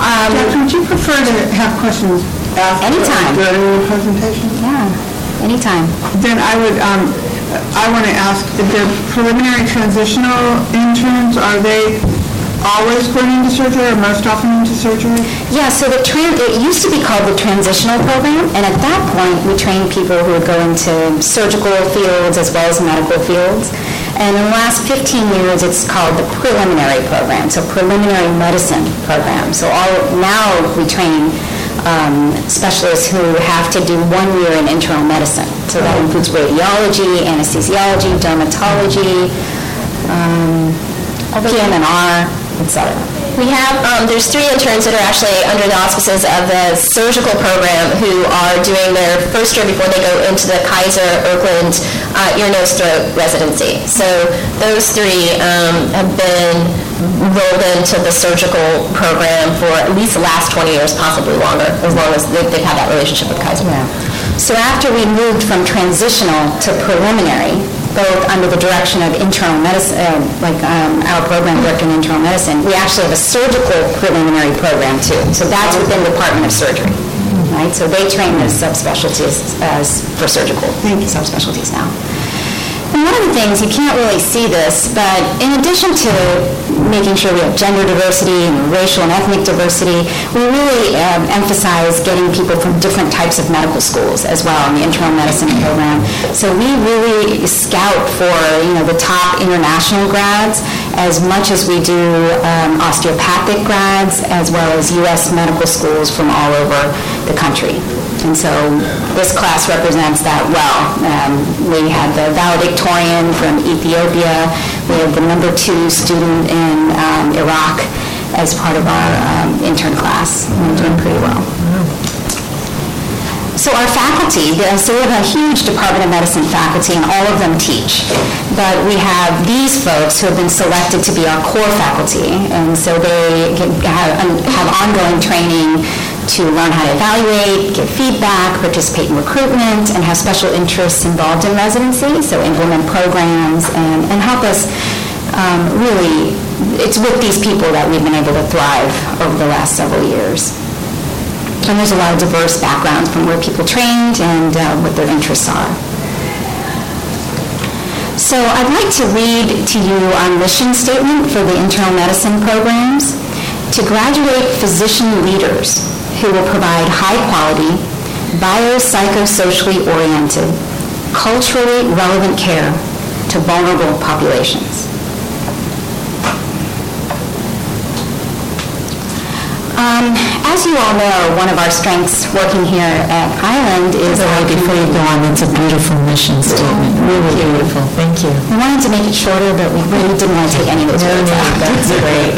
Um, would you prefer to have questions after? Anytime. During the presentation? Yeah, anytime. Then I would, um, I want to ask, if they're preliminary transitional interns, are they always going into surgery or most often into surgery? Yeah, so the tran, it used to be called the transitional program, and at that point, we trained people who would go into surgical fields as well as medical fields. And in the last 15 years, it's called the preliminary program, so preliminary medicine program. So all, now we train um, specialists who have to do one year in internal medicine. So that includes radiology, anesthesiology, dermatology, um, PM&R, et cetera. We have, um, there's three interns that are actually under the auspices of the surgical program who are doing their first year before they go into the Kaiser Oakland uh, ear, nose, throat residency. So those three um, have been rolled into the surgical program for at least the last 20 years, possibly longer, as long as they- they've had that relationship with Kaiser. So after we moved from transitional to preliminary, both under the direction of internal medicine, uh, like um, our program director in internal medicine, we actually have a surgical preliminary program too. So that's within the Department of Surgery, right? So they train as subspecialties as for surgical subspecialties now. One of the things, you can't really see this, but in addition to making sure we have gender diversity and racial and ethnic diversity, we really um, emphasize getting people from different types of medical schools as well in the internal medicine program. So we really scout for, you know, the top international grads as much as we do um, osteopathic grads, as well as U.S. medical schools from all over the country. And so this class represents that well. Um, We had the valedictorian from Ethiopia, we have the number two student in um, Iraq as part of our um, intern class. And we're doing pretty well. so our faculty, so we have a huge Department of Medicine faculty, and all of them teach. But we have these folks who have been selected to be our core faculty, and so they have have ongoing training to learn how to evaluate, give feedback, participate in recruitment, and have special interests involved in residency, so implement programs and and help us um, really, it's with these people that we've been able to thrive over the last several years. And there's a lot of diverse backgrounds from where people trained and uh, what their interests are. So I'd like to read to you our mission statement for the internal medicine programs. To graduate physician leaders who will provide high-quality, biopsychosocially oriented, culturally relevant care to vulnerable populations. Um, As you all know, one of our strengths working here at Highland is... Before you go on, it's a beautiful mission statement, really beautiful, thank you. We wanted to make it shorter, but we really didn't want to take any of those words out. That's great.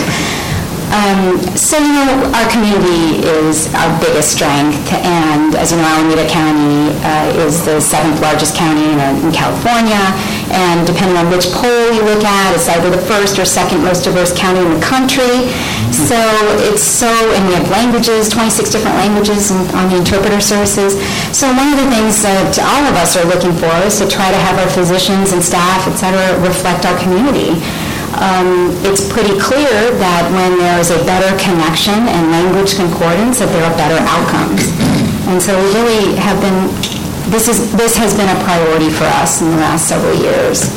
Um, So, you know, our community is our biggest strength, and as you know, Alameda County uh, is the seventh largest county in uh, in California, and depending on which poll you look at, it's either the first or second most diverse county in the country. So it's so, and we have languages, 26 different languages on the interpreter services. So one of the things that all of us are looking for is to try to have our physicians and staff, et cetera, reflect our community. Um, It's pretty clear that when there is a better connection and language concordance, that there are better outcomes. And so we really have been, this is, this has been a priority for us in the last several years.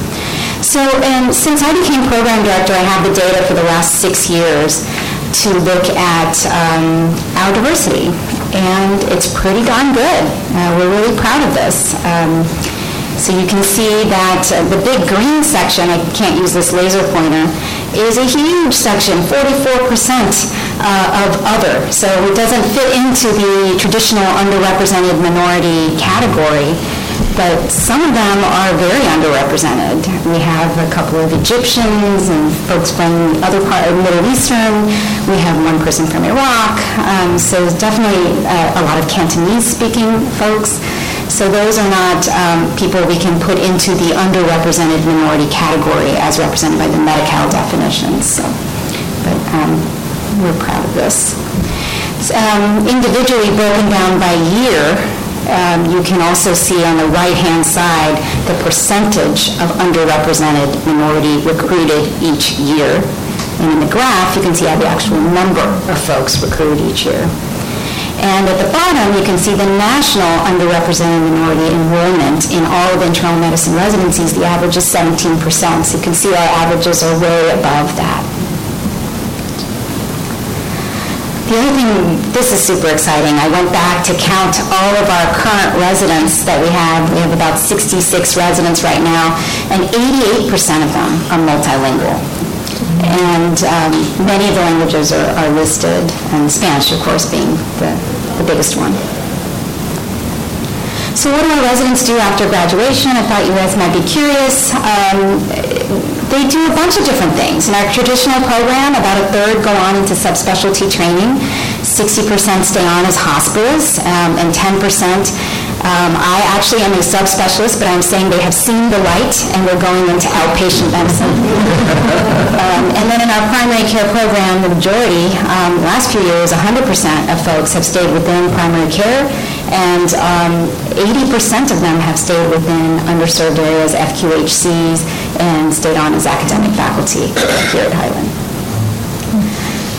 So, and since I became program director, I have the data for the last six years to look at um, our diversity, and it's pretty darn good. Uh, We're really proud of this. Um, So you can see that uh, the big green section, I can't use this laser pointer, is a huge section, 44% uh, of other. So it doesn't fit into the traditional underrepresented minority category, but some of them are very underrepresented. We have a couple of Egyptians and folks from other part of Middle Eastern. We have one person from Iraq. Um, So definitely uh, a lot of Cantonese-speaking folks. So those are not um, people we can put into the underrepresented minority category as represented by the Medi-Cal definitions. So, But um, we're proud of this. Um, Individually broken down by year, um, you can also see on the right-hand side the percentage of underrepresented minority recruited each year. And in the graph, you can see how the actual number of folks recruited each year. And at the bottom, you can see the national underrepresented minority enrollment in all of internal medicine residencies. The average is 17%, so you can see our averages are way above that. The other thing, this is super exciting, I went back to count all of our current residents that we have. We have about 66 residents right now, and 88% of them are multilingual. And um, many of the languages are are listed, and Spanish, of course, being the the biggest one. So what do our residents do after graduation? I thought you guys might be curious. Um, They do a bunch of different things. In our traditional program, about a third go on into subspecialty training, 60% stay on as hospitalists, um, and 10%, um, I actually am a subspecialist, but I'm saying they have seen the light and we're going into outpatient medicine. Um, And then in our primary care program, the majority, um, last few years, 100% of folks have stayed within primary care, and um, 80% of them have stayed within underserved areas, FQHCs, and stayed on as academic faculty here at Highland.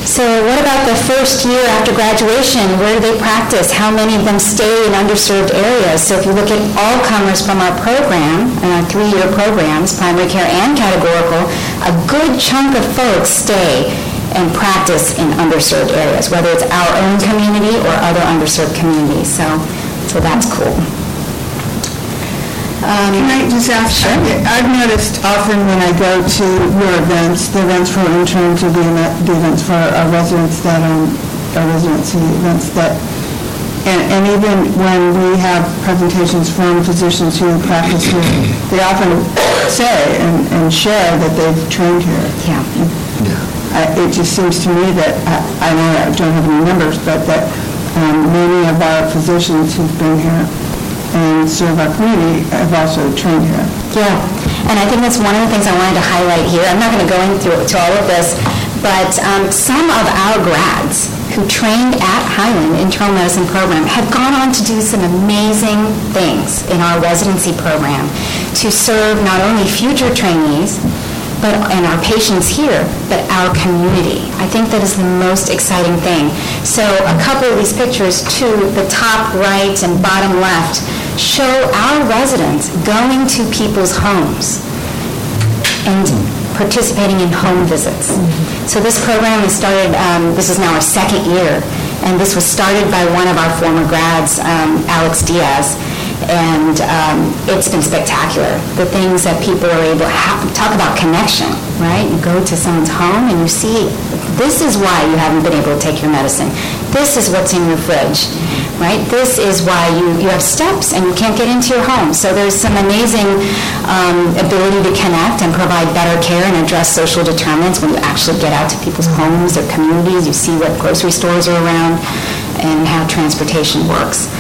So what about the first year after graduation? Where do they practice? How many of them stay in underserved areas? So if you look at all comers from our program, our three-year programs, primary care and categorical, a good chunk of folks stay and practice in underserved areas, whether it's our own community or other underserved communities. So, so that's cool. Can I just ask, I've noticed often when I go to your events, the events for interns or the the events for our residents that, um, our residency events that, and and even when we have presentations from physicians who practice here, they often say and and share that they've trained here. Yeah. I- It just seems to me that, I I know I don't have any numbers, but that um, many of our physicians who've been here and serve our community have also trained here. Yeah, and I think that's one of the things I wanted to highlight here. I'm not going to go into to all of this, but um, some of our grads who trained at Highland Internal Medicine Program have gone on to do some amazing things in our residency program to serve not only future trainees, but, and our patients here, but our community. I think that is the most exciting thing. So a couple of these pictures, to the top right and bottom left, show our residents going to people's homes and participating in home visits. So this program is started, um, this is now our second year, and this was started by one of our former grads, um, Alex Diaz, and um, it's been spectacular. The things that people are able, ha- talk about connection, right? You go to someone's home and you see, this is why you haven't been able to take your medicine. This is what's in your fridge, right? This is why you, you have steps and you can't get into your home. So there's some amazing um, ability to connect and provide better care and address social determinants when you actually get out to people's homes, their communities, you see what grocery stores are around and how transportation works.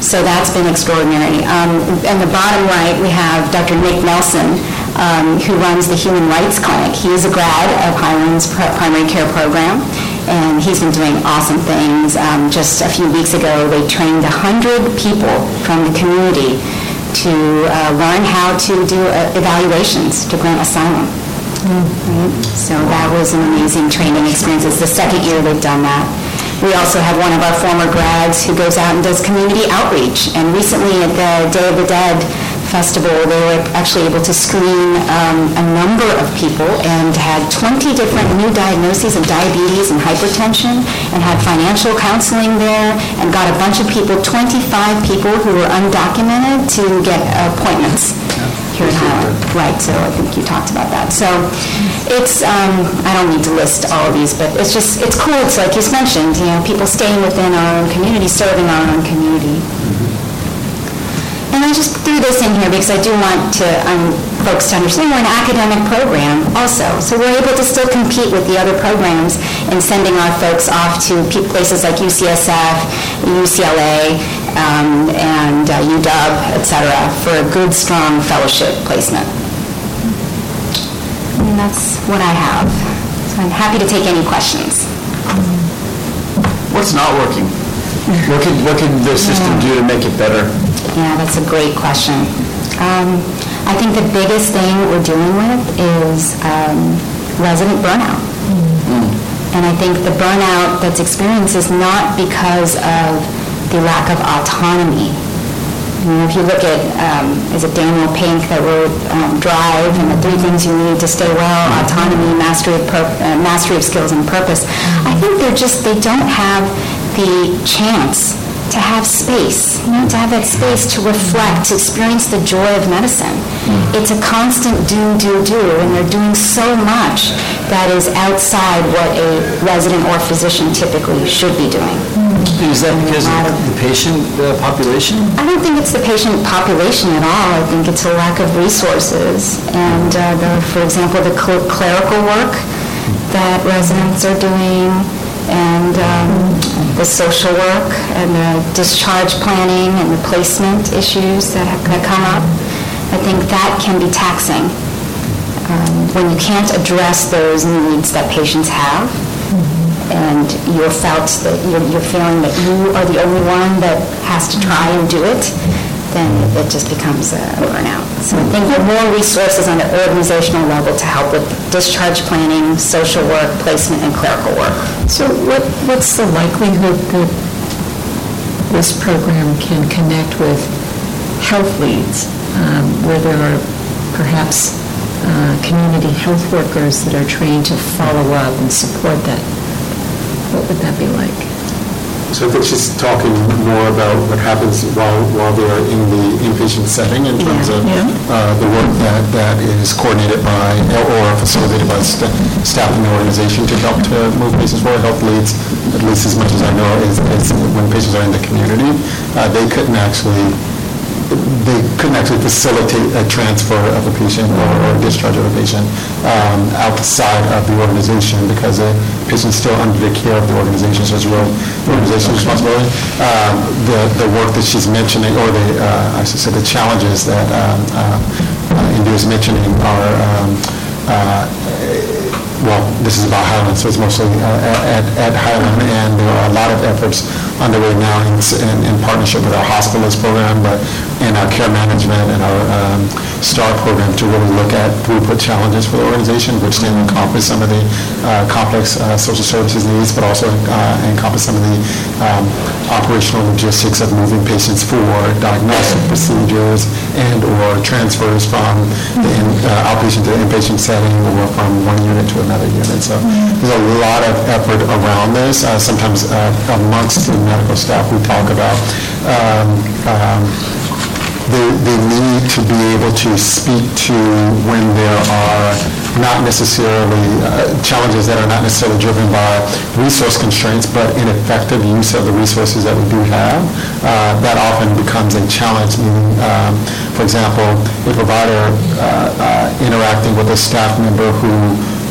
So that's been extraordinary. Um, in the bottom right, we have Dr. Nick Nelson, um, who runs the Human Rights Clinic. He is a grad of Highland's primary care program, and he's been doing awesome things. Um, just a few weeks ago, they trained 100 people from the community to uh, learn how to do uh, evaluations to grant asylum. Right? So that was an amazing training experience. It's the second year they've done that. We also have one of our former grads who goes out and does community outreach. And recently at the Day of the Dead Festival, they were actually able to screen um, a number of people and had 20 different new diagnoses of diabetes and hypertension and had financial counseling there and got a bunch of people, 25 people who were undocumented to get appointments here in Highland. Right, so I think you talked about that. So it's, um, I don't need to list all of these, but it's just, it's cool. It's like you mentioned, you know, people staying within our own community, serving our own community. And I just threw this in here because I do want to, um, folks to understand we're an academic program also. So we're able to still compete with the other programs in sending our folks off to places like UCSF, UCLA, um, and uh, UW, et cetera, for a good, strong fellowship placement. And that's what I have. So I'm happy to take any questions. What's not working? What could, what can the system do to make it better? Yeah, that's a great question. Um, I think the biggest thing we're dealing with is um, resident burnout. And I think the burnout that's experienced is not because of the lack of autonomy. You know, if you look at, um, is it Daniel Pink that wrote um, Drive and the three things you need to stay well, autonomy, mastery of, pur- uh, mastery of skills and purpose, I think they're just, they don't have the chance to have space, you know, to have that space to reflect, to experience the joy of medicine. It's a constant do, do, do, and they're doing so much that is outside what a resident or physician typically should be doing. Is that because of the patient uh, population? I don't think it's the patient population at all. I think it's a lack of resources. And, uh, the, for example, the cl- clerical work that residents are doing, and um, the social work, and the discharge planning, and the placement issues that have that come up. I think that can be taxing um, when you can't address those needs that patients have and you're felt that, you're, you're feeling that you are the only one that has to try and do it, then it just becomes a burnout. So I think more resources on the organizational level to help with discharge planning, social work, placement, and clerical work. So what, what's the likelihood that this program can connect with health leads, um, where there are perhaps uh, community health workers that are trained to follow up and support that? Would that be like? So I think she's talking more about what happens while, while they're in the inpatient setting in terms of Yeah. uh, the work that, that is coordinated by or facilitated by sta- staff in the organization to help to move patients forward. Health leads, at least as much as I know, is, is when patients are in the community, uh, they couldn't actually they couldn't actually facilitate a transfer of a patient or or discharge of a patient um, outside of the organization because the patient's still under the care of the organization, so it's real the organization's responsibility. Um, The, the work that she's mentioning, or the, uh, I should say, the challenges that um, uh, uh, Indu is mentioning are um, uh, well, this is about Highland, so it's mostly uh, at at Highland, and there are a lot of efforts underway now in in- in partnership with our hospitalist program, but in our care management and our um, STAR program to really look at throughput challenges for the organization, which then encompass some of the uh, complex uh, social services needs, but also uh, encompass some of the um, operational logistics of moving patients for diagnostic procedures and/or transfers from the in- uh, outpatient to inpatient setting or from one unit to another unit. So there's a lot of effort around this. Uh, Sometimes uh, amongst the medical staff, we talk about um, um, need to be able to speak to when there are not necessarily uh, challenges that are not necessarily driven by resource constraints, but ineffective use of the resources that we do have. Uh, That often becomes a challenge, meaning, um, for example, a provider uh, uh, interacting with a staff member who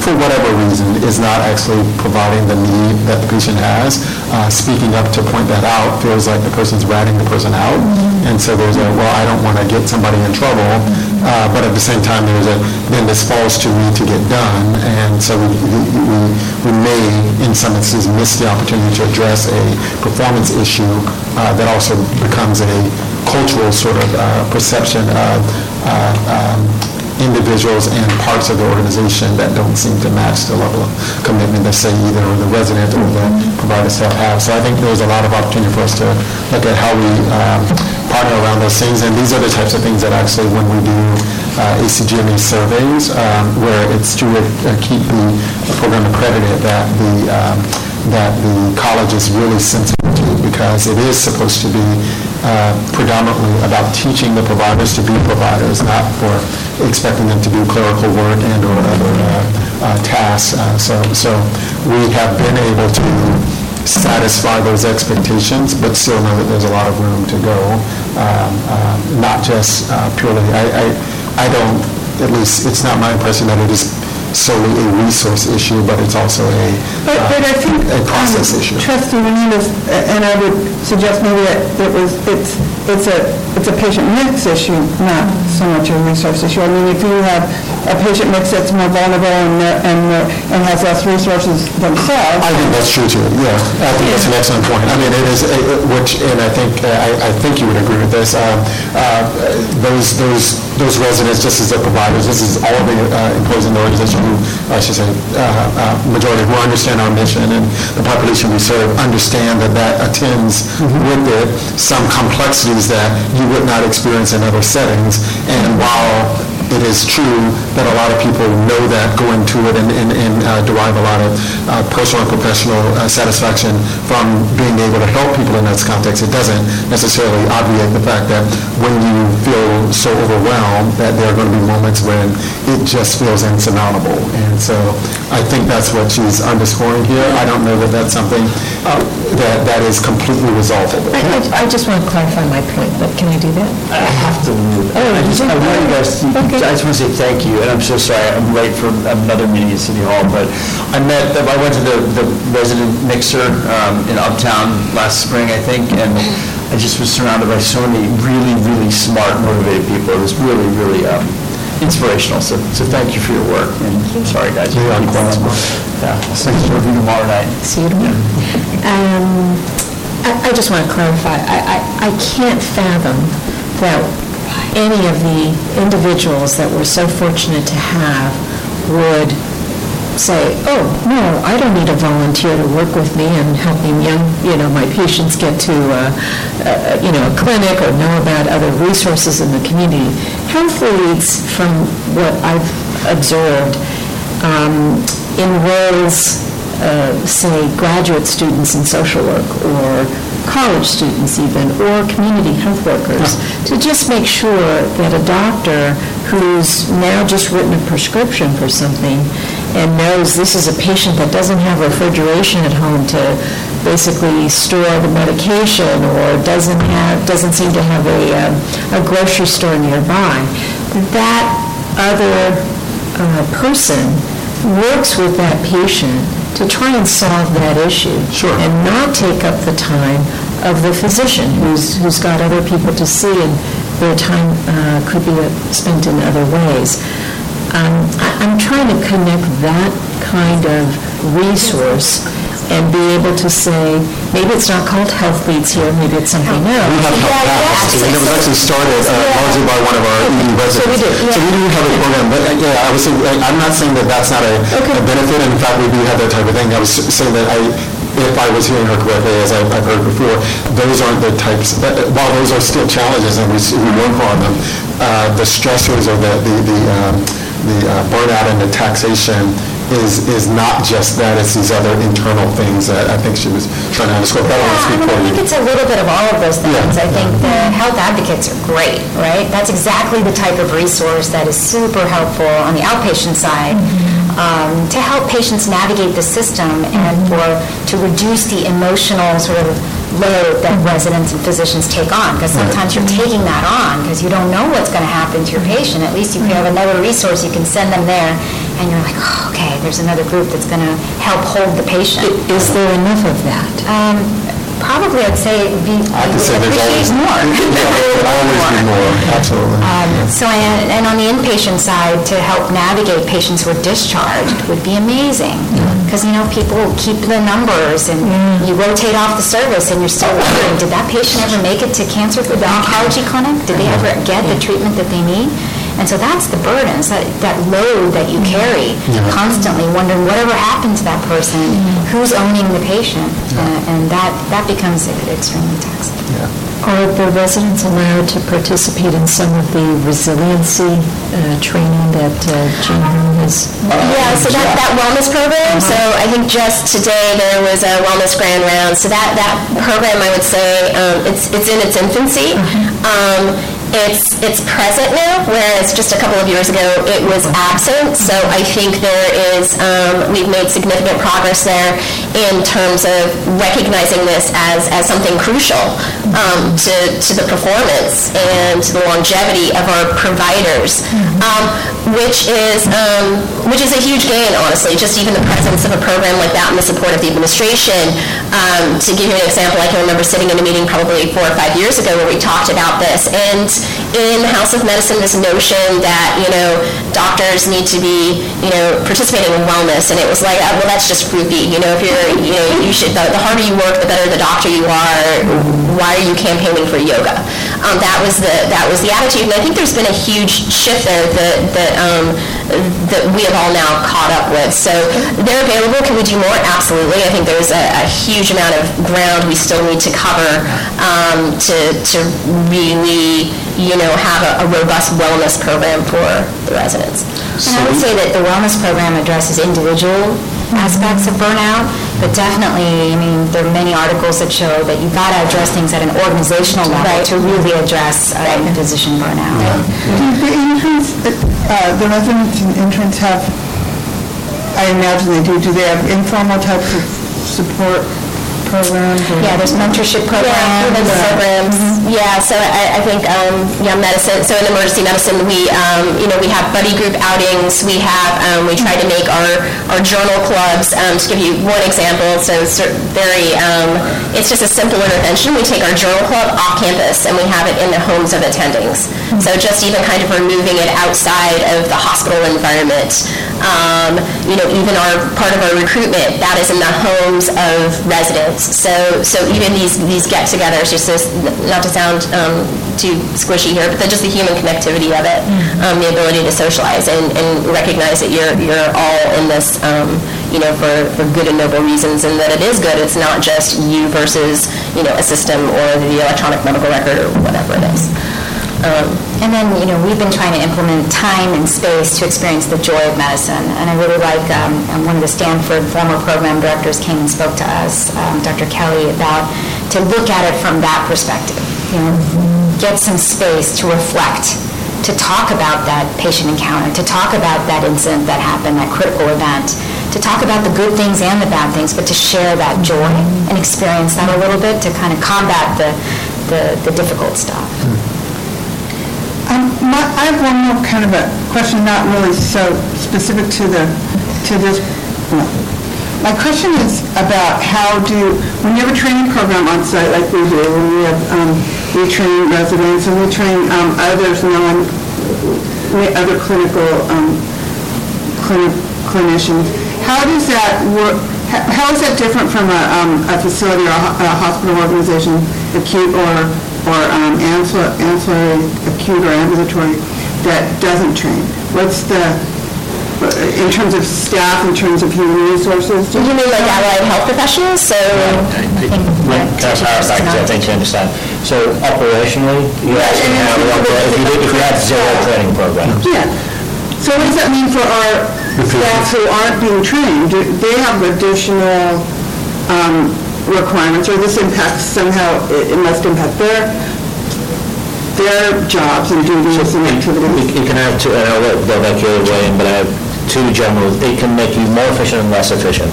for whatever reason, is not actually providing the need that the patient has, uh, speaking up to point that out feels like the person's ratting the person out. And so there's a, well, I don't want to get somebody in trouble, uh, but at the same time, there's a, then this falls to me to get done. And so we, we- we, may, in some instances, miss the opportunity to address a performance issue uh, that also becomes a cultural sort of uh, perception of uh, um, individuals and parts of the organization that don't seem to match the level of commitment that say either the resident or the provider staff have. So I think there's a lot of opportunity for us to look at how we um, partner around those things. And these are the types of things that actually, when we do uh, ACGME surveys, um, where it's to uh, keep the program accredited, that the, um, that the college is really sensitive to, because it is supposed to be uh, predominantly about teaching the providers to be providers, not for expecting them to do clerical work and/or other uh, uh, tasks. Uh, So, so we have been able to satisfy those expectations, but still know that there's a lot of room to go, um, um, not just uh, purely, I, I I don't, at least, it's not my impression that it is solely a resource issue, but it's also a, But, but I think... a process um, issue. Trustee Menendez, uh, and I would suggest maybe that it was, it's, it's a, it's a patient mix issue, not so much a resource issue. I mean, if you have a patient mix that's more vulnerable and, they're- and, they're- and has less resources themselves... I think that's true too, yeah. I think that's an excellent point. I mean, it is, uh, which, and I think, uh, I I think you would agree with this, um, uh, those, those, those residents, just as the providers, this is all of the uh, employees in the organization who, I should say, uh, uh, majority who understand our mission and the population we serve, understand that that attends with it some complexities that you would not experience in other settings. And while it is true that a lot of people know that, go into it and, and and, uh, derive a lot of uh, personal and professional uh, satisfaction from being able to help people in that context. It doesn't necessarily obviate the fact that when you feel so overwhelmed, that there are going to be moments when it just feels insurmountable. And so I think that's what she's underscoring here. I don't know that that's something uh, that, that is completely resolvable. I- I I just want to clarify my point, but can I do that? I have to move. Oh, I just, I you want you guys, to- Okay. I just want to say thank you, and I'm so sorry, I'm late for another meeting at City Hall, but I met, I went to the, the resident mixer um, in Uptown last spring, I think, and I just was surrounded by so many really, really smart, motivated people. It was really, really um, inspirational, so, so thank you for your work, and I'm sorry, guys. You're welcome. Yeah, I'll see you tomorrow night. See you tomorrow. Um, I I just want to clarify, I I- I can't fathom that any of the individuals that we're so fortunate to have would say, oh, no, I don't need a volunteer to work with me and help me young, you know, my patients get to, uh, uh, you know, a clinic or know about other resources in the community. Health leads, from what I've observed, um, enrolls, uh, say, graduate students in social work or college students even, or community health workers, to just make sure that a doctor who's now just written a prescription for something and knows this is a patient that doesn't have refrigeration at home to basically store the medication or doesn't have, doesn't seem to have a, um, a grocery store nearby, that other uh, person works with that patient to try and solve that issue. Sure. And not take up the time of the physician who's, who's got other people to see and their time uh, could be spent in other ways. Um, I- I'm trying to connect that kind of resource and be able to say, maybe it's not called Health Leads here, maybe it's something else. We have Health Paths, and it was actually started uh, largely by one of our ED residents. we do, So we do have a program, but uh, yeah, I was saying, like, I'm not saying that that's not a a benefit, in fact, we do have that type of thing. I was saying that I, if I was hearing her correctly, as I've I've heard before, those aren't the types, uh, uh, while those are still challenges and we s- we work on them, uh, the stressors or the the the um, the uh, burnout and the taxation is is not just that, it's these other internal things that I think she was trying to underscore. But I don't want to Yeah, I mean, for I you. think it's a little bit of all of those things. Yeah. I think the health advocates are great, right? That's exactly the type of resource that is super helpful on the outpatient side um, to help patients navigate the system and for, to reduce the emotional sort of load that residents and physicians take on. Because sometimes you're taking that on because you don't know what's going to happen to your patient. At least you have another resource, you can send them there and you're like, oh, okay, there's another group that's going to help hold the patient. Is there enough of that? Um, Probably, I'd say, be, I to say, there's always, more. [laughs] Yeah, there'll always be more, absolutely. Um, So, and and on the inpatient side, to help navigate patients who are discharged would be amazing. Because, you know, people keep the numbers, and you rotate off the service, and you're still wondering, did that patient ever make it to cancer, for the oncology clinic? Did they ever get the treatment that they need? And so that's the burden, it's that, that load that you carry, constantly wondering whatever happened to that person, who's owning the patient? Uh, And that, that becomes extremely taxing. Are the residents allowed to participate in some of the resiliency uh, training that uh, Jean Herman has? Yeah, so that, that wellness program, so I think just today there was a wellness grand round. So that, that program, I would say, um, it's, it's in its infancy. Um, It's, it's present now, whereas just a couple of years ago, it was absent. So I think there is, um, we've made significant progress there in terms of recognizing this as, as something crucial um, to, to the performance and the longevity of our providers, um, which is, um, which is a huge gain, honestly, just even the presence of a program like that and the support of the administration. Um, To give you an example, I can remember sitting in a meeting probably four or five years ago where we talked about this, and in the House of Medicine, this notion that, you know, doctors need to be, you know, participating in wellness, and it was like, uh, well, that's just groupie, you know, if you're, you know, you should, the the harder you work, the better the doctor you are, why are you campaigning for yoga? Um, That was the, that was the attitude, and I think there's been a huge shift there that, that, um, that we have all now caught up with. So they're available, can we do more? Absolutely. I think there's a, a huge amount of ground we still need to cover um, to, to really, you know, have a a robust wellness program for the residents. And I would say that the wellness program addresses individual aspects of burnout, but definitely, I mean, there are many articles that show that you've got to address things at an organizational level to really address um, physician burnout. Do the interns, uh, the residents and interns have, I imagine they do, do they have informal types of support programs? Yeah, there's mentorship Yeah, programs. the programs. Yeah, so I, I think, um, yeah, medicine, so in emergency medicine, we, um, you know, we have buddy group outings, we have, um, we try to make our, our journal clubs, um, to give you one example, so it's very, um, it's just a simple intervention, we take our journal club off campus and we have it in the homes of attendings. So just even kind of removing it outside of the hospital environment. Um, you know, even our, part of our recruitment, that is in the homes of residents. So, so even these, these get-togethers, just this, not to sound um, too squishy here, but just the human connectivity of it, um, the ability to socialize and, and recognize that you're, you're all in this, um, you know, for, for good and noble reasons, and that it is good. It's not just you versus, you know, a system or the electronic medical record or whatever it is. Um, And then, you know, we've been trying to implement time and space to experience the joy of medicine. And I really like, um, and one of the Stanford former program directors came and spoke to us, um, Dr. Kelly, about to look at it from that perspective. You know, get some space to reflect to talk about that patient encounter, to talk about that incident that happened, that critical event, to talk about the good things and the bad things, but to share that joy and experience that a little bit to kind of combat the, the, the difficult stuff. Um, my- I have one more kind of a question, not really so specific to the, to this. My question is about how do, when you have a training program on site like we do, when we have, um, we train residents and we train um, others, non, other clinical, um, clini- clinicians, how does that work, how is that different from a, um, a facility or a a hospital organization, acute or, or um, ancillary, acute or ambulatory, that doesn't train? What's the, in terms of staff, in terms of human resources? do You mean like allied health professionals? So, Can I clarify, because I think you understand. So operationally, you're asking how we operate, if you did- if we had zero training programs? Yeah. So what does that mean for our staff who aren't being trained? Do they have additional um, requirements, or this impacts somehow, it it must impact their, their jobs and duties and activities? It it can have two, and I'll let Bill Vecchio weigh in, but I have two general, it can make you more efficient and less efficient.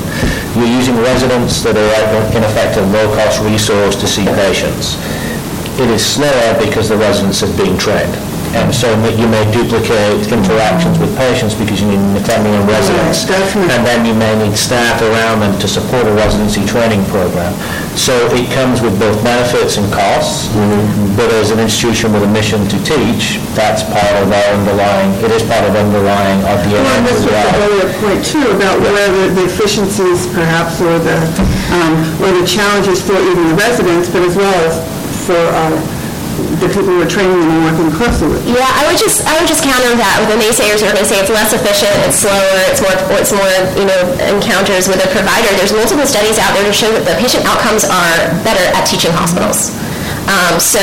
You're using residents that are in effect a low-cost resource to see patients. It is slower because the residents are being trained. And so that you may duplicate interactions with patients because you need attending and residents. And then you may need staff around them to support a residency training program. So it comes with both benefits and costs, but as an institution with a mission to teach, that's part of our underlying, it is part of underlying our Well, and this was the well. earlier point too, about where the the efficiencies perhaps, or the, um, or the challenges for even the residents, but as well as for uh, the people who are training and working closely with. yeah, I would just, I would just counter that with the naysayers are going to say it's less efficient, it's slower, it's more, it's more, you know, encounters with a provider. There's multiple studies out there to show that the patient outcomes are better at teaching hospitals. Um, So,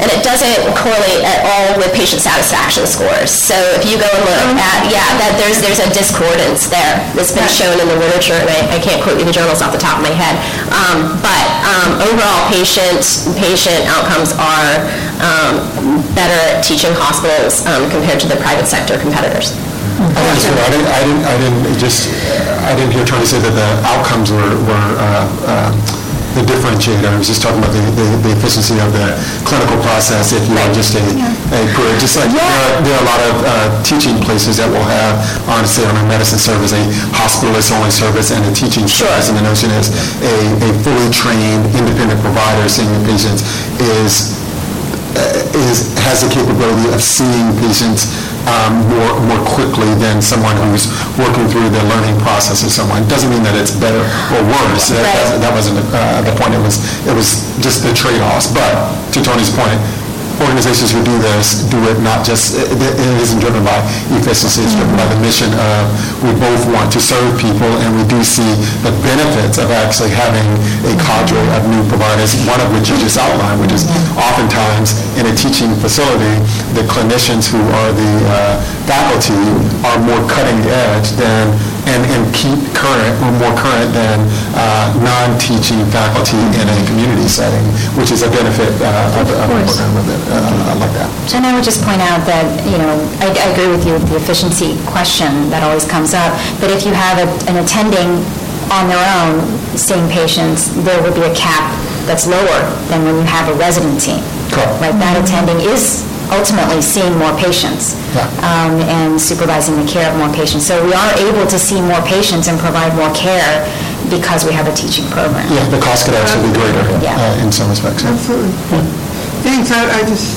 and it doesn't correlate at all with patient satisfaction scores. So if you go and look at, yeah, that there's, there's a discordance there that's been shown in the literature, and I I can't quote you the journals off the top of my head. Um, But um, overall, patient, patient outcomes are um, better at teaching hospitals um, compared to the private sector competitors. I understand. I didn't, I didn't, I didn't just, I didn't hear Tony say that the outcomes were, were uh, uh, the differentiator. I was just talking about the, the the efficiency of the clinical process if you are just a, a, just like, there are, there are a lot of uh, teaching places that will have, honestly, on a medicine service, a hospitalist-only service and a teaching service. And the notion is a, a fully trained, independent provider seeing the patients is is, has the capability of seeing patients um, more, more quickly than someone who's working through the learning process of someone. It doesn't mean that it's better or worse. That- That that wasn't uh, the point. It was, it was just the trade-offs. But to Tony's point, organizations who do this do it not just, it it isn't driven by efficiency, it's driven by the mission of, we both want to serve people, and we do see the benefits of actually having a cadre of new providers, one of which you just outlined, which is oftentimes in a teaching facility, the clinicians who are the uh, faculty are more cutting edge than, and and keep current, or more current than uh, non-teaching faculty in a community setting, which is a benefit uh, of of a program of that, uh, like that. And I would just point out that, you know, I I agree with you with the efficiency question that always comes up, but if you have a- an attending on their own seeing patients, there will be a cap that's lower than when you have a resident team. Correct. Right, that attending is ultimately seeing more patients Yeah. um, and supervising the care of more patients. So we are able to see more patients and provide more care because we have a teaching program. Yeah, the cost could actually be greater Yeah. uh, in some respects. yeah. Absolutely. Thanks, I I just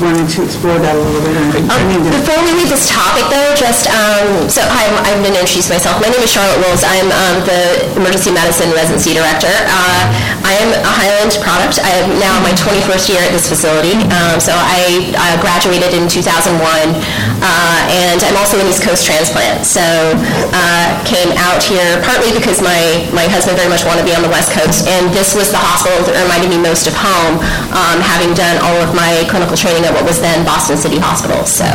wanted to explore that a little bit. and- I mean, the- Before we leave this topic, though, just, um, so hi, I'm- I'm going to introduce myself. My name is Charlotte Wills. I'm um, the Emergency Medicine Residency Director. Uh, I am a Highland product. I am now my 21st year at this facility. Um, So I uh, graduated in 2001, uh, and I'm also an East Coast transplant. So uh, came out here partly because my my husband very much wanted to be on the West Coast, and this was the hospital that reminded me most of home, um, having done all of my clinical training what was then Boston City Hospital. So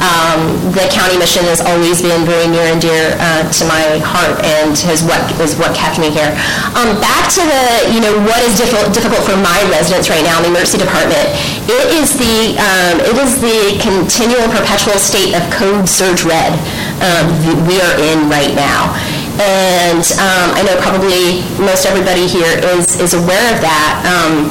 um, the county mission has always been very near and dear uh, to my heart and has what is what kept me here. Um, back to the, you know, what is difficult, difficult for my residents right now in the emergency department. It is the um, it is the continual perpetual state of code surge red um, we are in right now. And um, I know probably most everybody here is, is aware of that. Um,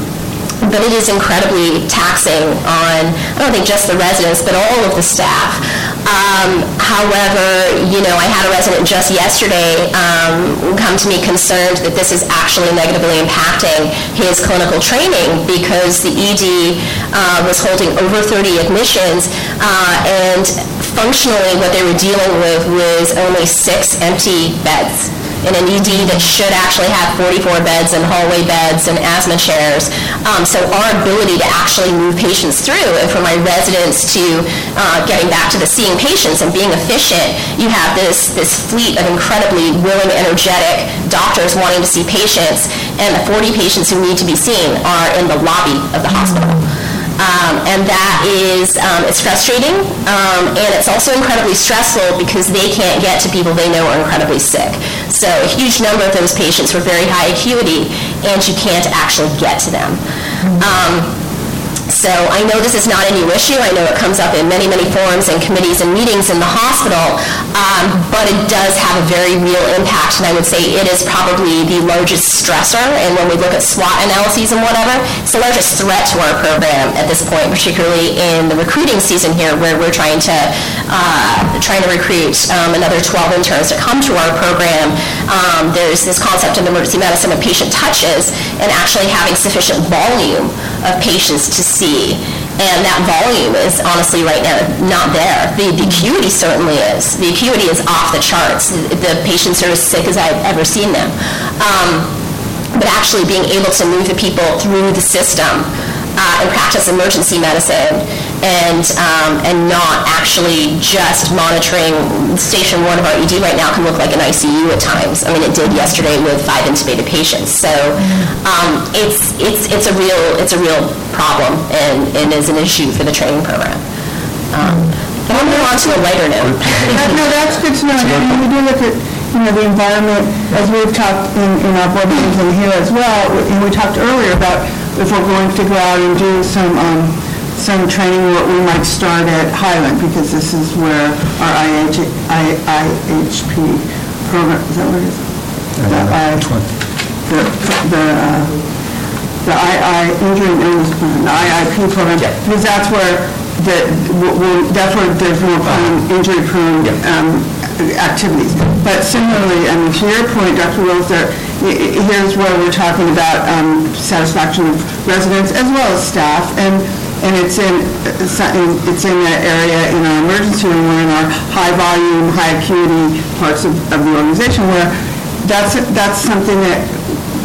but it is incredibly taxing on, I don't think just the residents, but all of the staff. Um, however, you know, I had a resident just yesterday um, come to me concerned that this is actually negatively impacting his clinical training because the ED uh, was holding over 30 admissions uh, and functionally what they were dealing with was only six empty beds in an ED that should actually have 44 beds and hallway beds and asthma chairs. Um, so our ability to actually move patients through, and for my residents to uh, getting back to the seeing patients and being efficient, you have this, this fleet of incredibly willing, energetic doctors wanting to see patients, and the 40 patients who need to be seen are in the lobby of the hospital. Um, and that is, um, it's frustrating, um, and it's also incredibly stressful because they can't get to people they know are incredibly sick. So a huge number of those patients were very high acuity, and you can't actually get to them. Um, so I know this is not a new issue. I know it comes up in many, many forums and committees and meetings in the hospital, um, but it does have a very real impact, and I would say it is probably the largest stressor, and when we look at SWOT analyses and whatever, it's the largest threat to our program at this point, particularly in the recruiting season here, where we're trying to, uh, trying to recruit um, another 12 interns to come to our program. Um, There's this concept in emergency medicine of patient touches, and actually having sufficient volume of patients to see. And that volume is honestly right now not there. The, the acuity certainly is. The acuity is off the charts. The patients are as sick as I've ever seen them. Um, but actually being able to move the people through the system uh, and practice emergency medicine and um, and not actually just monitoring. Station one of our ED right now can look like an ICU at times. I mean, it did yesterday with five intubated patients. So um, it's it's it's a real it's a real problem and, and is an issue for the training program. Um, I'm going to move on to a lighter note. No, that's good to know, and and we do look at, you know, the environment, as we've talked in, in our board meetings and here as well, and we talked earlier about if we're going to go out and do some, um, some training, what we might start at Highland, because this is where our IH, I- IHP program, is that what it is? The I- The, the, uh, the II, injury and illness plan, the IIP program, because that's where the, w- w- that's where there's more prone, injury prone um, activities. But similarly, I mean, to your point, Dr. Wills, here's where we're talking about um, satisfaction of residents as well as staff, and, and it's in, it's in- that area in our emergency room, we're in our high-volume, high-acuity parts of, of the organization, where that's, that's something that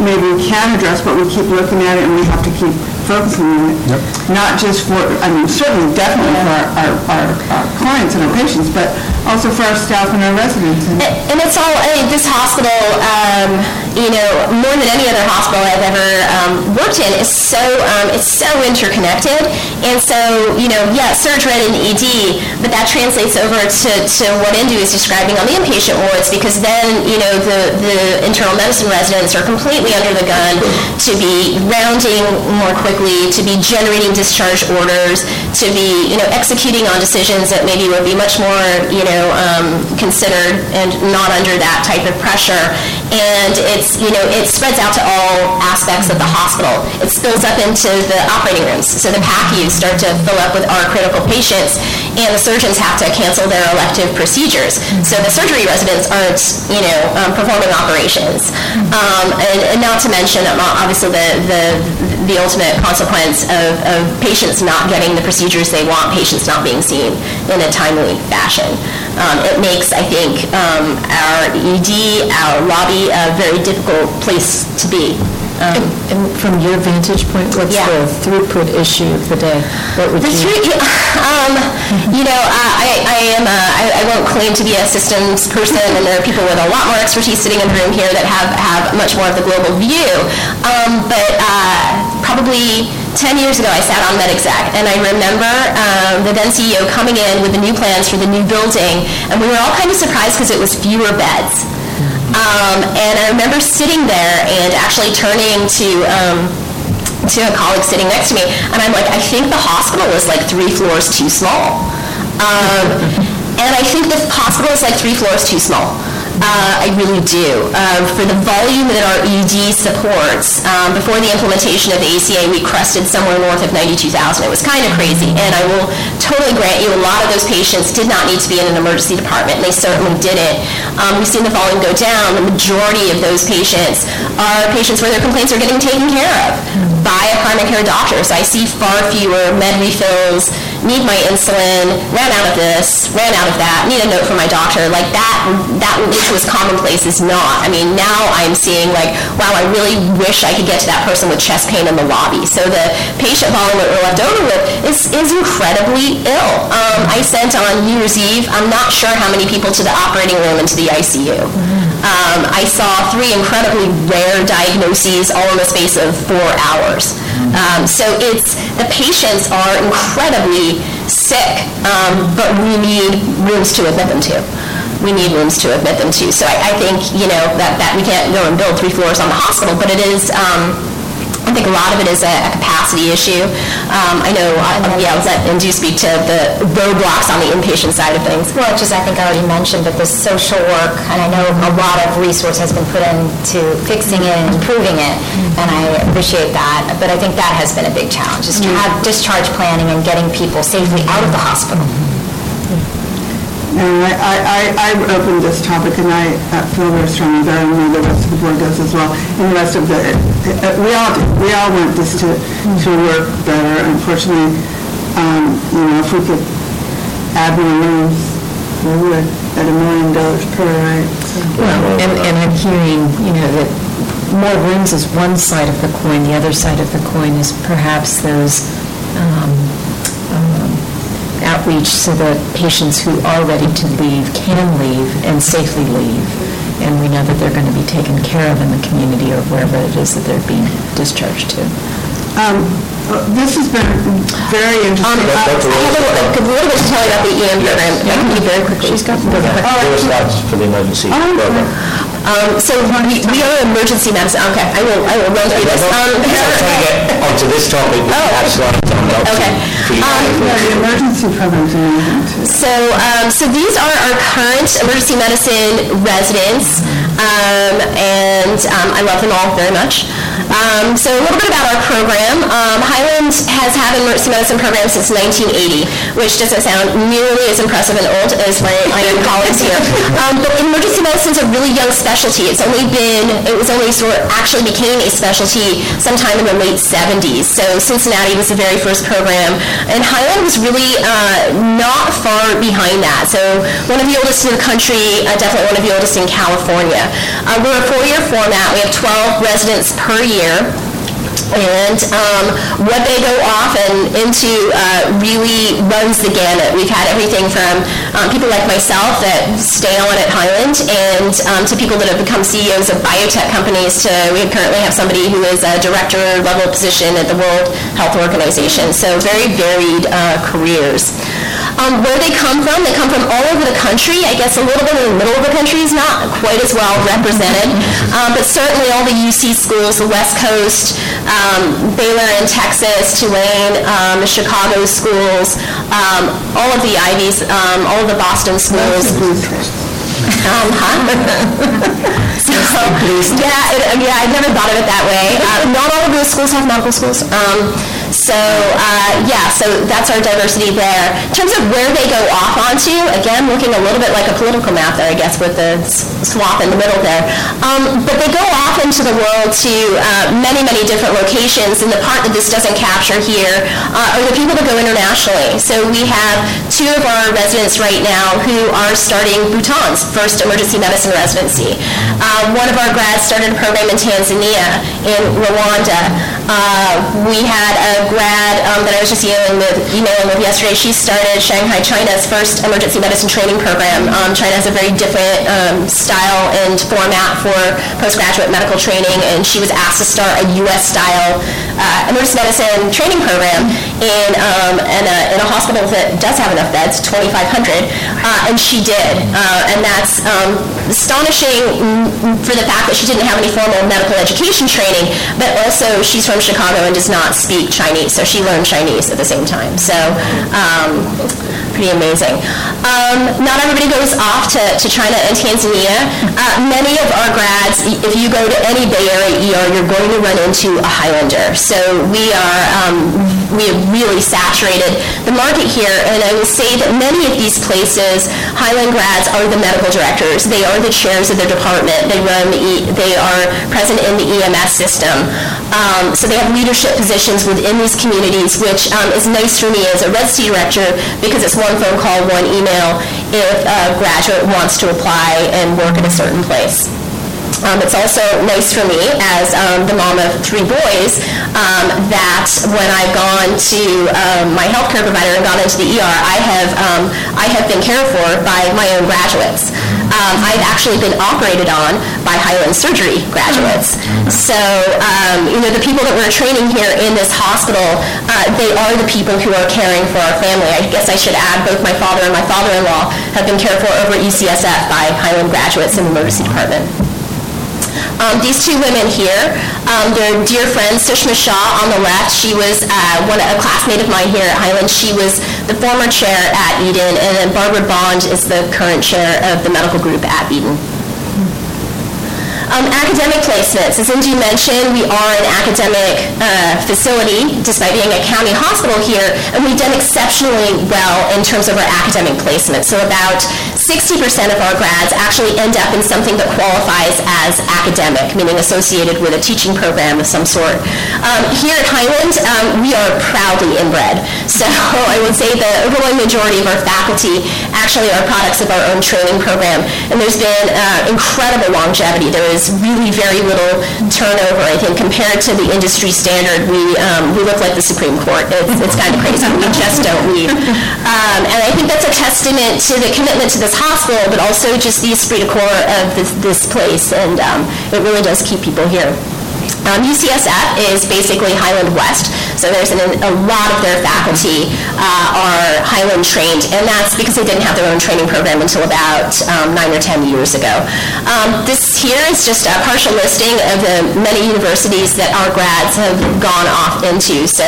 maybe we can address, but we keep looking at it and we have to keep focusing on it. Not just for, I mean, certainly, definitely for our, our, our our clients and our patients, but also for our staff and our residents. And- And it's all, I mean, this hospital, um, you know, more than any other hospital I've ever um, worked in, is so, um, it's so interconnected. And so, you know, yeah, surge red and ED, but that translates over to, to what Indu is describing on the inpatient wards, because then, you know, the, the internal medicine residents are completely under the gun to be rounding more quickly, to be generating discharge orders, to be, you know, executing on decisions that maybe would be much more, you know, um, considered and not under that type of pressure. And it's, you know, it spreads out to all aspects of the hospital. It spills up into the operating rooms. So the PACUs start to fill up with our critical patients, and the surgeons have to cancel their elective procedures. So the surgery residents aren't, you know, um, performing operations. Um, and, and not to mention, um, obviously, the, the, the ultimate consequence of, of patients not getting the procedures they want, patients not being seen in a timely fashion. Um, it makes, I think, um, our ED, our lobby, a very difficult place to be. Um, And from your vantage point, what's Yeah. the throughput issue of the day? What would The you? [laughs] um, [laughs] you know, I, I am, a, I, I won't claim to be a systems person, and there are people with a lot more expertise sitting in the room here that have, have much more of the global view. Um, but uh, probably 10 years ago, I sat on MedExec, and I remember um, the then CEO coming in with the new plans for the new building, and we were all kind of surprised because it was fewer beds. Um, and I remember sitting there and actually turning to um, to a colleague sitting next to me, and I'm like, I think the hospital is like three floors too small. Um, and I think the hospital is like three floors too small. Uh, I really do. Uh, for the volume that our ED supports, um, before the implementation of the ACA, we crested somewhere north of 92,000. It was kind of crazy. And I will totally grant you, a lot of those patients did not need to be in an emergency department, and they certainly didn't. Um, we've seen the volume go down. The majority of those patients are patients where their complaints are getting taken care of by a primary care doctor. So I see far fewer med refills, need my insulin, ran out of this, ran out of that, need a note from my doctor. Like that, that which was commonplace is not. I mean, now I'm seeing like, wow, I really wish I could get to that person with chest pain in the lobby. So the patient volume that we're left over with is, is incredibly ill. Um, I sent on New Year's Eve, I'm not sure how many people to the operating room and to the ICU. Um, I saw three incredibly rare diagnoses all in the space of four hours. Um, so it's, the patients are incredibly sick, um, but we need rooms to admit them to. We need rooms to admit them to. So I, I think, you know, that, that we can't go and build three floors on the hospital, but it is, um, I think a lot of it is a a capacity issue. Um, I know, uh, yeah, I'll let Indu speak to the roadblocks on the inpatient side of things. Well, is I think I already mentioned, but the social work, and I know a lot of resource has been put into fixing it and improving it, and I appreciate that, but I think that has been a big challenge, is to have discharge planning and getting people safely out of the hospital. And I, I, I- I opened this topic, and I uh, feel very strongly that I know the rest of the board does as well, and the rest of the, uh, we all do, we all want this to, to work better. Unfortunately, um, you know, if we could add more rooms, we would, at a million dollars per, right? So- Well, and, and I'm hearing, you know, that more rooms is one side of the coin. The other side of the coin is perhaps those um, outreach so that patients who are ready to leave can leave and safely leave. And we know that they're going to be taken care of in the community or wherever it is that they're being discharged to. Um, uh, This has been very Um, interesting. I have a a little bit to tell you about the EM program. I can be very quickly. She's got There were slides for the emergency program. Um, so we, we are emergency medicine, okay, I will, I will run through this. Um, I'm trying to get onto this topic, we have slides on that. Okay. for you. Um, Yeah, the emergency programs are amazing, too. So, um, so these are our current emergency medicine residents, um, and um, I love them all very much. Um, so, a little bit about our program. Um, Highland has had an emergency medicine program since 1980, which doesn't sound nearly as impressive and old as my IM colleagues here. Um, but emergency medicine is a really young specialty. It's only been, it was only sort of actually became a specialty sometime in the late 70s. So, Cincinnati was the very first program, and Highland was really uh, not far behind that. So one of the oldest in the country, uh, definitely one of the oldest in California. Uh, we're a four-year format. We have 12 residents per year year. And um, what they go off and into uh, really runs the gamut. We've had everything from um, people like myself that stay on at Highland and um, to people that have become CEOs of biotech companies to we currently have somebody who is a director level position at the World Health Organization. So very varied uh, careers. Um, where they come from, they come from all over the country. I guess a little bit in the middle of the country is not quite as well represented, [laughs] um, but certainly all the UC schools, the West Coast, um, Baylor in Texas, Tulane, um, the Chicago schools, um, all of the Ivies, um, all of the Boston schools. Um, huh? [laughs] so, yeah, it, yeah, I've never thought of it that way. Uh, not all of those schools have medical schools. So, uh, yeah, so that's our diversity there. In terms of where they go off onto, again, looking a little bit like a political map there, I guess, with the s- swath in the middle there. Um, but they go off into the world to uh, many, many different locations, and the part that this doesn't capture here uh, are the people that go internationally. So we have two of our residents right now who are starting Bhutan's first emergency medicine residency. Uh, one of our grads started a program in Tanzania, in Rwanda. Uh, we had a grad um, that I was just emailing with, emailing with yesterday. She started Shanghai China's first emergency medicine training program. Um, China has a very different um, style and format for postgraduate medical training, and she was asked to start a U.S.-style uh, emergency medicine training program in, um, in, a, in a hospital that does have enough beds, 2,500, uh, and she did. Uh, and that's um, astonishing for the fact that she didn't have any formal medical education training, but also she's from Chicago and does not speak Chinese, so she learned Chinese at the same time. So um, pretty amazing. Um, not everybody goes off to, to China and Tanzania. Uh, many of our grads, if you go to any Bay Area ER, you're going to run into a Highlander. So we are um, we have really saturated the market here, and I will say that many of these places, Highland grads are the medical directors. They are the chairs of their department. They run the e- they are present in the EMS system. Um, so they have leadership positions within these communities, which um, is nice for me as a residency director because it's one phone call, one email if a graduate wants to apply and work at a certain place. Um, it's also nice for me as um, the mom of three boys um, that when I've gone to um, my healthcare provider and gone into the ER, I have um, I have been cared for by my own graduates. Um, I've actually been operated on by Highland Surgery graduates. So you know the people that we're training here in this hospital, uh, they are the people who are caring for our family. I guess I should add both my father and my father-in-law have been cared for over at UCSF by Highland graduates in the emergency department. Um, these two women here, um, they're dear friends. Sushma Shah on the left, she was uh, one a classmate of mine here at Highland. She was the former chair at Eden, and then Barbara Bond is the current chair of the medical group at Eden. Um, academic placements. As Indu mentioned, we are an academic uh, facility, despite being a county hospital here, and we've done exceptionally well in terms of our academic placement. So about 60% of our grads actually end up in something that qualifies as academic, meaning associated with a teaching program of some sort. Um, here at Highland, um, we are proudly inbred. So [laughs] I would say the overwhelming majority of our faculty actually are products of our own training program, and there's been uh, incredible longevity. There is really very little turnover, I think, compared to the industry standard. We, um, we look like the Supreme Court. It's, it's kind of crazy. We just don't leave. Um, and I think that's a testament to the commitment to this hospital, but also just the esprit de corps of this, this place, and um, it really does keep people here. Um, UCSF is basically Highland West, so there's an, a lot of their faculty uh, are Highland trained, and that's because they didn't have their own training program until about um, nine or ten years ago. Um, this here is just a partial listing of the many universities that our grads have gone off into. So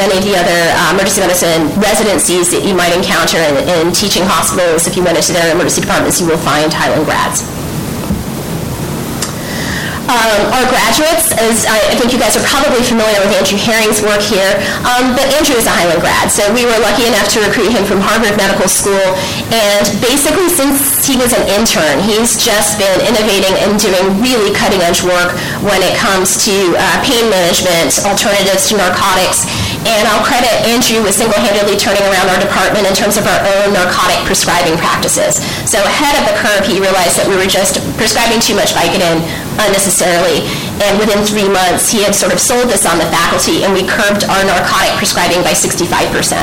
many of the other uh, emergency medicine residencies that you might encounter in, in teaching hospitals, if you went into their emergency departments, you will find Highland grads. Um, our graduates, as I, I think you guys are probably familiar with Andrew Herring's work here, um, but Andrew is a Highland grad, so we were lucky enough to recruit him from Harvard Medical School, and basically since he was an intern, he's just been innovating and doing really cutting-edge work when it comes to uh, pain management, alternatives to narcotics, and I'll credit Andrew with single-handedly turning around our department in terms of our own narcotic prescribing practices. So ahead of the curve, he realized that we were just prescribing too much Vicodin unnecessarily, and within three months, he had sort of sold this on the faculty, and we curbed our narcotic prescribing by 65%.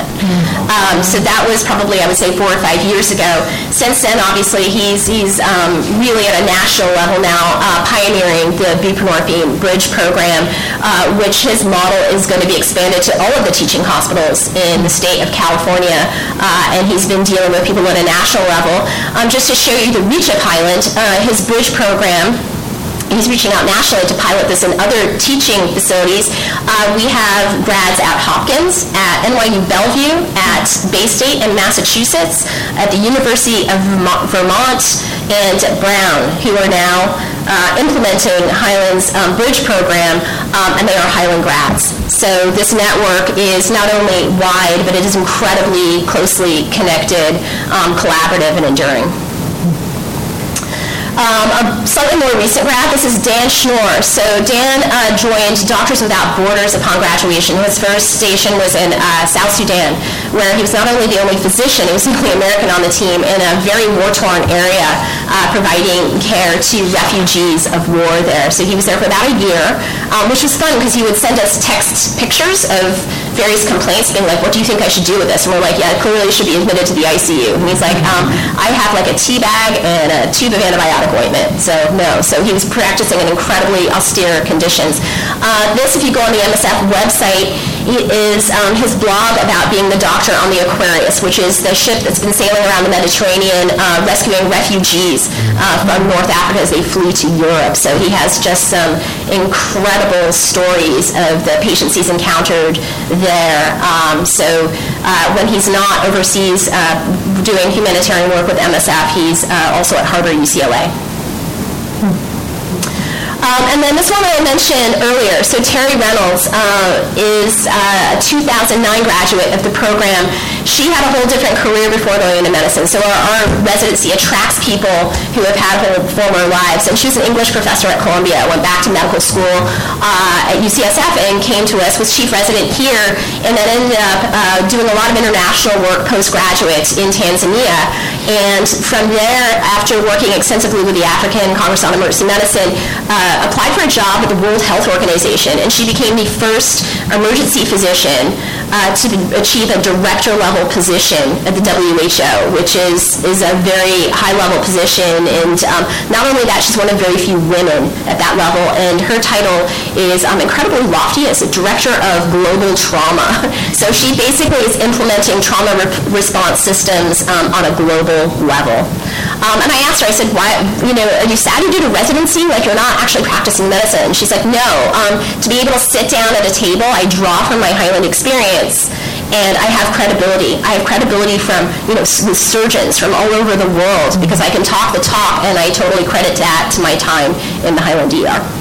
Um, so that was probably, I would say, four or five years ago. Since then, obviously, he's, he's um, really at a national level now, uh, pioneering the buprenorphine bridge program, uh, which his model is going to be expanded to all of the teaching hospitals in the state of California, uh, and he's been dealing with people at a national level. Um, just to show you the reach of Highland, uh, his bridge program he's reaching out nationally to pilot this in other teaching facilities. Uh, we have grads at Hopkins, at NYU Bellevue, at Baystate in Massachusetts, at the University of Vermont, and Brown, who are now uh, implementing Highland's um, bridge program, um, and they are Highland grads. So this network is not only wide, but it is incredibly closely connected, um, collaborative, and enduring. Um, a slightly more recent grad, this is Dan Schnorr. So Dan uh, joined Doctors Without Borders upon graduation. His first station was in uh, South Sudan, where he was not only the only physician, he was the only American on the team in a very war-torn area, uh, providing care to refugees of war there. So he was there for about a year, um, which was fun because he would send us text pictures of various complaints, being like, what do you think I should do with this? And we're like, yeah, clearly should be admitted to the ICU. And he's like, um, I have like a tea bag and a tube of antibiotic ointment. So no, so he was practicing in incredibly austere conditions. Uh, this, if you go on the MSF website, is um, his blog about being the doctor on the Aquarius, which is the ship that's been sailing around the Mediterranean uh, rescuing refugees uh, from North Africa as they flew to Europe. So he has just some incredible stories of the patients he's encountered there. Um, so uh, when he's not overseas uh, doing humanitarian work with MSF, he's uh, also at Harbor-UCLA. Um, and then this one I mentioned earlier. So Teri Reynolds uh, is uh, a 2009 graduate of the program. She had a whole different career before going into medicine. So our, our residency attracts people who have had whole former lives. And she was an English professor at Columbia, went back to medical school uh, at UCSF and came to us, was chief resident here, and then ended up uh, doing a lot of international work postgraduate in Tanzania. And from there, after working extensively with the African Congress on Emergency Medicine, uh, applied for a job at the World Health Organization, and she became the first emergency physician uh, to achieve a director level position at the WHO, which is, is a very high level position. And um, not only that, she's one of very few women at that level, and her title is um, incredibly lofty as a director of global trauma. [laughs] So she basically is implementing trauma re- response systems um, on a global level. Um, and I asked her, I said, why, you know, are you sad you did a residency? Like you're not actually practicing medicine. She's like, no. Um, to be able to sit down at a table, I draw from my Highland experience and I have credibility. I have credibility from, you know, with surgeons from all over the world because I can talk the talk and I totally credit that to my time in the Highland ER.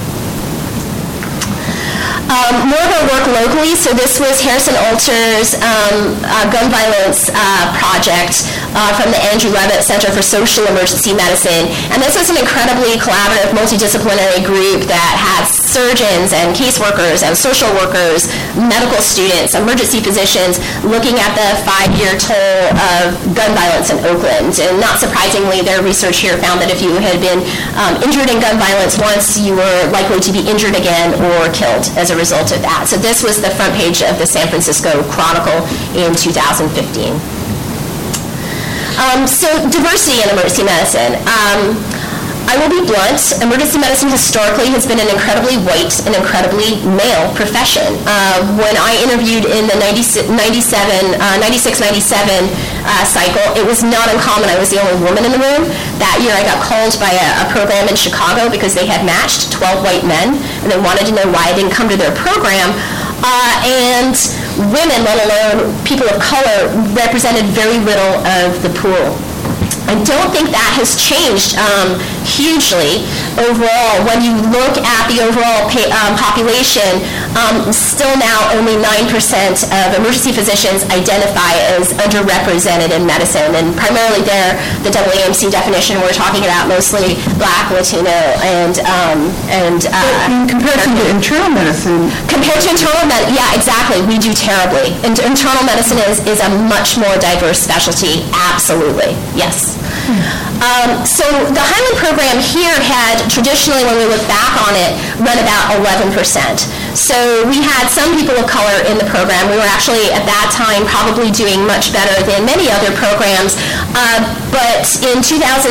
Um, more of our work locally, so this was Harrison Alter's um, uh, gun violence uh, project uh, from the Andrew Levitt Center for Social Emergency Medicine. And this was an incredibly collaborative, multidisciplinary group that had surgeons and caseworkers and social workers, medical students, emergency physicians looking at the five-year toll of gun violence in Oakland. And not surprisingly, their research here found that if you had been um, injured in gun violence once, you were likely to be injured again or killed as a result of that. So this was the front page of the San Francisco Chronicle in 2015. Um, so diversity in emergency medicine. Um, I will be blunt. Emergency medicine historically has been an incredibly white and incredibly male profession. Uh, when I interviewed in the 97, 97 uh, 96, 97 uh, cycle, it was not uncommon. I was the only woman in the room. That year I got called by a, a program in Chicago because they had matched 12 white men and they wanted to know why I didn't come to their program. Uh, and women, let alone people of color, represented very little of the pool. I don't think that has changed um, hugely overall. When you look at the overall pa- um, population, um, still now only 9% of emergency physicians identify as underrepresented in medicine. And primarily there, the AAMC definition, we're talking about mostly black, Latino, and... Um, and uh, In comparison to internal medicine, Compared to internal med, yeah, exactly. We do terribly. And internal medicine is, is a much more diverse specialty. Absolutely, yes. Um, so the Highland program here had traditionally, when we look back on it, run about 11%. So we had some people of color in the program. We were actually at that time probably doing much better than many other programs. Uh, but in 2006,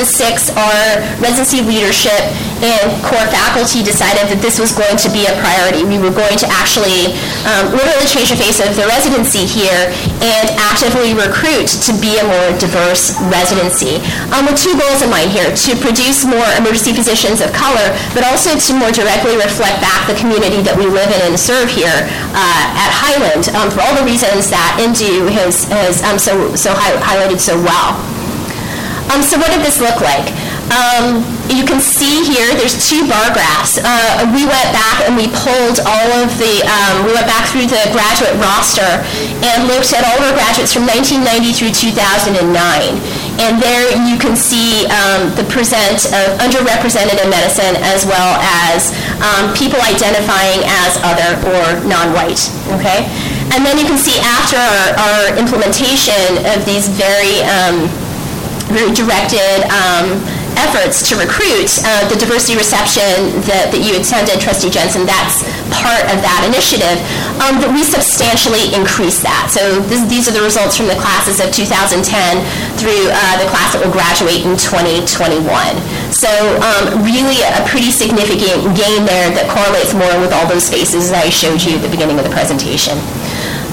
our residency leadership and core faculty decided that this was going to be a priority. We were going to actually um, literally change the face of the residency here and actively recruit to be a more diverse residency. Um, with two goals in mind here, to produce more emergency physicians of color, but also to more directly reflect back the community that we live and serve here uh, at Highland um, for all the reasons that Indu has, has um, so, so hi- highlighted so well. Um, so what did this look like? Um, you can see here, there's two bar graphs. Uh, we went back and we pulled all of the, um, we went back through the graduate roster and looked at all of our graduates from 1990 through 2009. And there you can see um, the percent of underrepresented in medicine as well as um, people identifying as other or non-white, okay? And then you can see after our, our implementation of these very um, very directed um, efforts to recruit, uh, the diversity reception that that you attended, trustee Jensen, that's part of that initiative, um, we substantially increased that. So this- these are the results from the classes of 2010 through uh, the class that will graduate in 2021. So um, really a pretty significant gain there that correlates more with all those spaces that I showed you at the beginning of the presentation.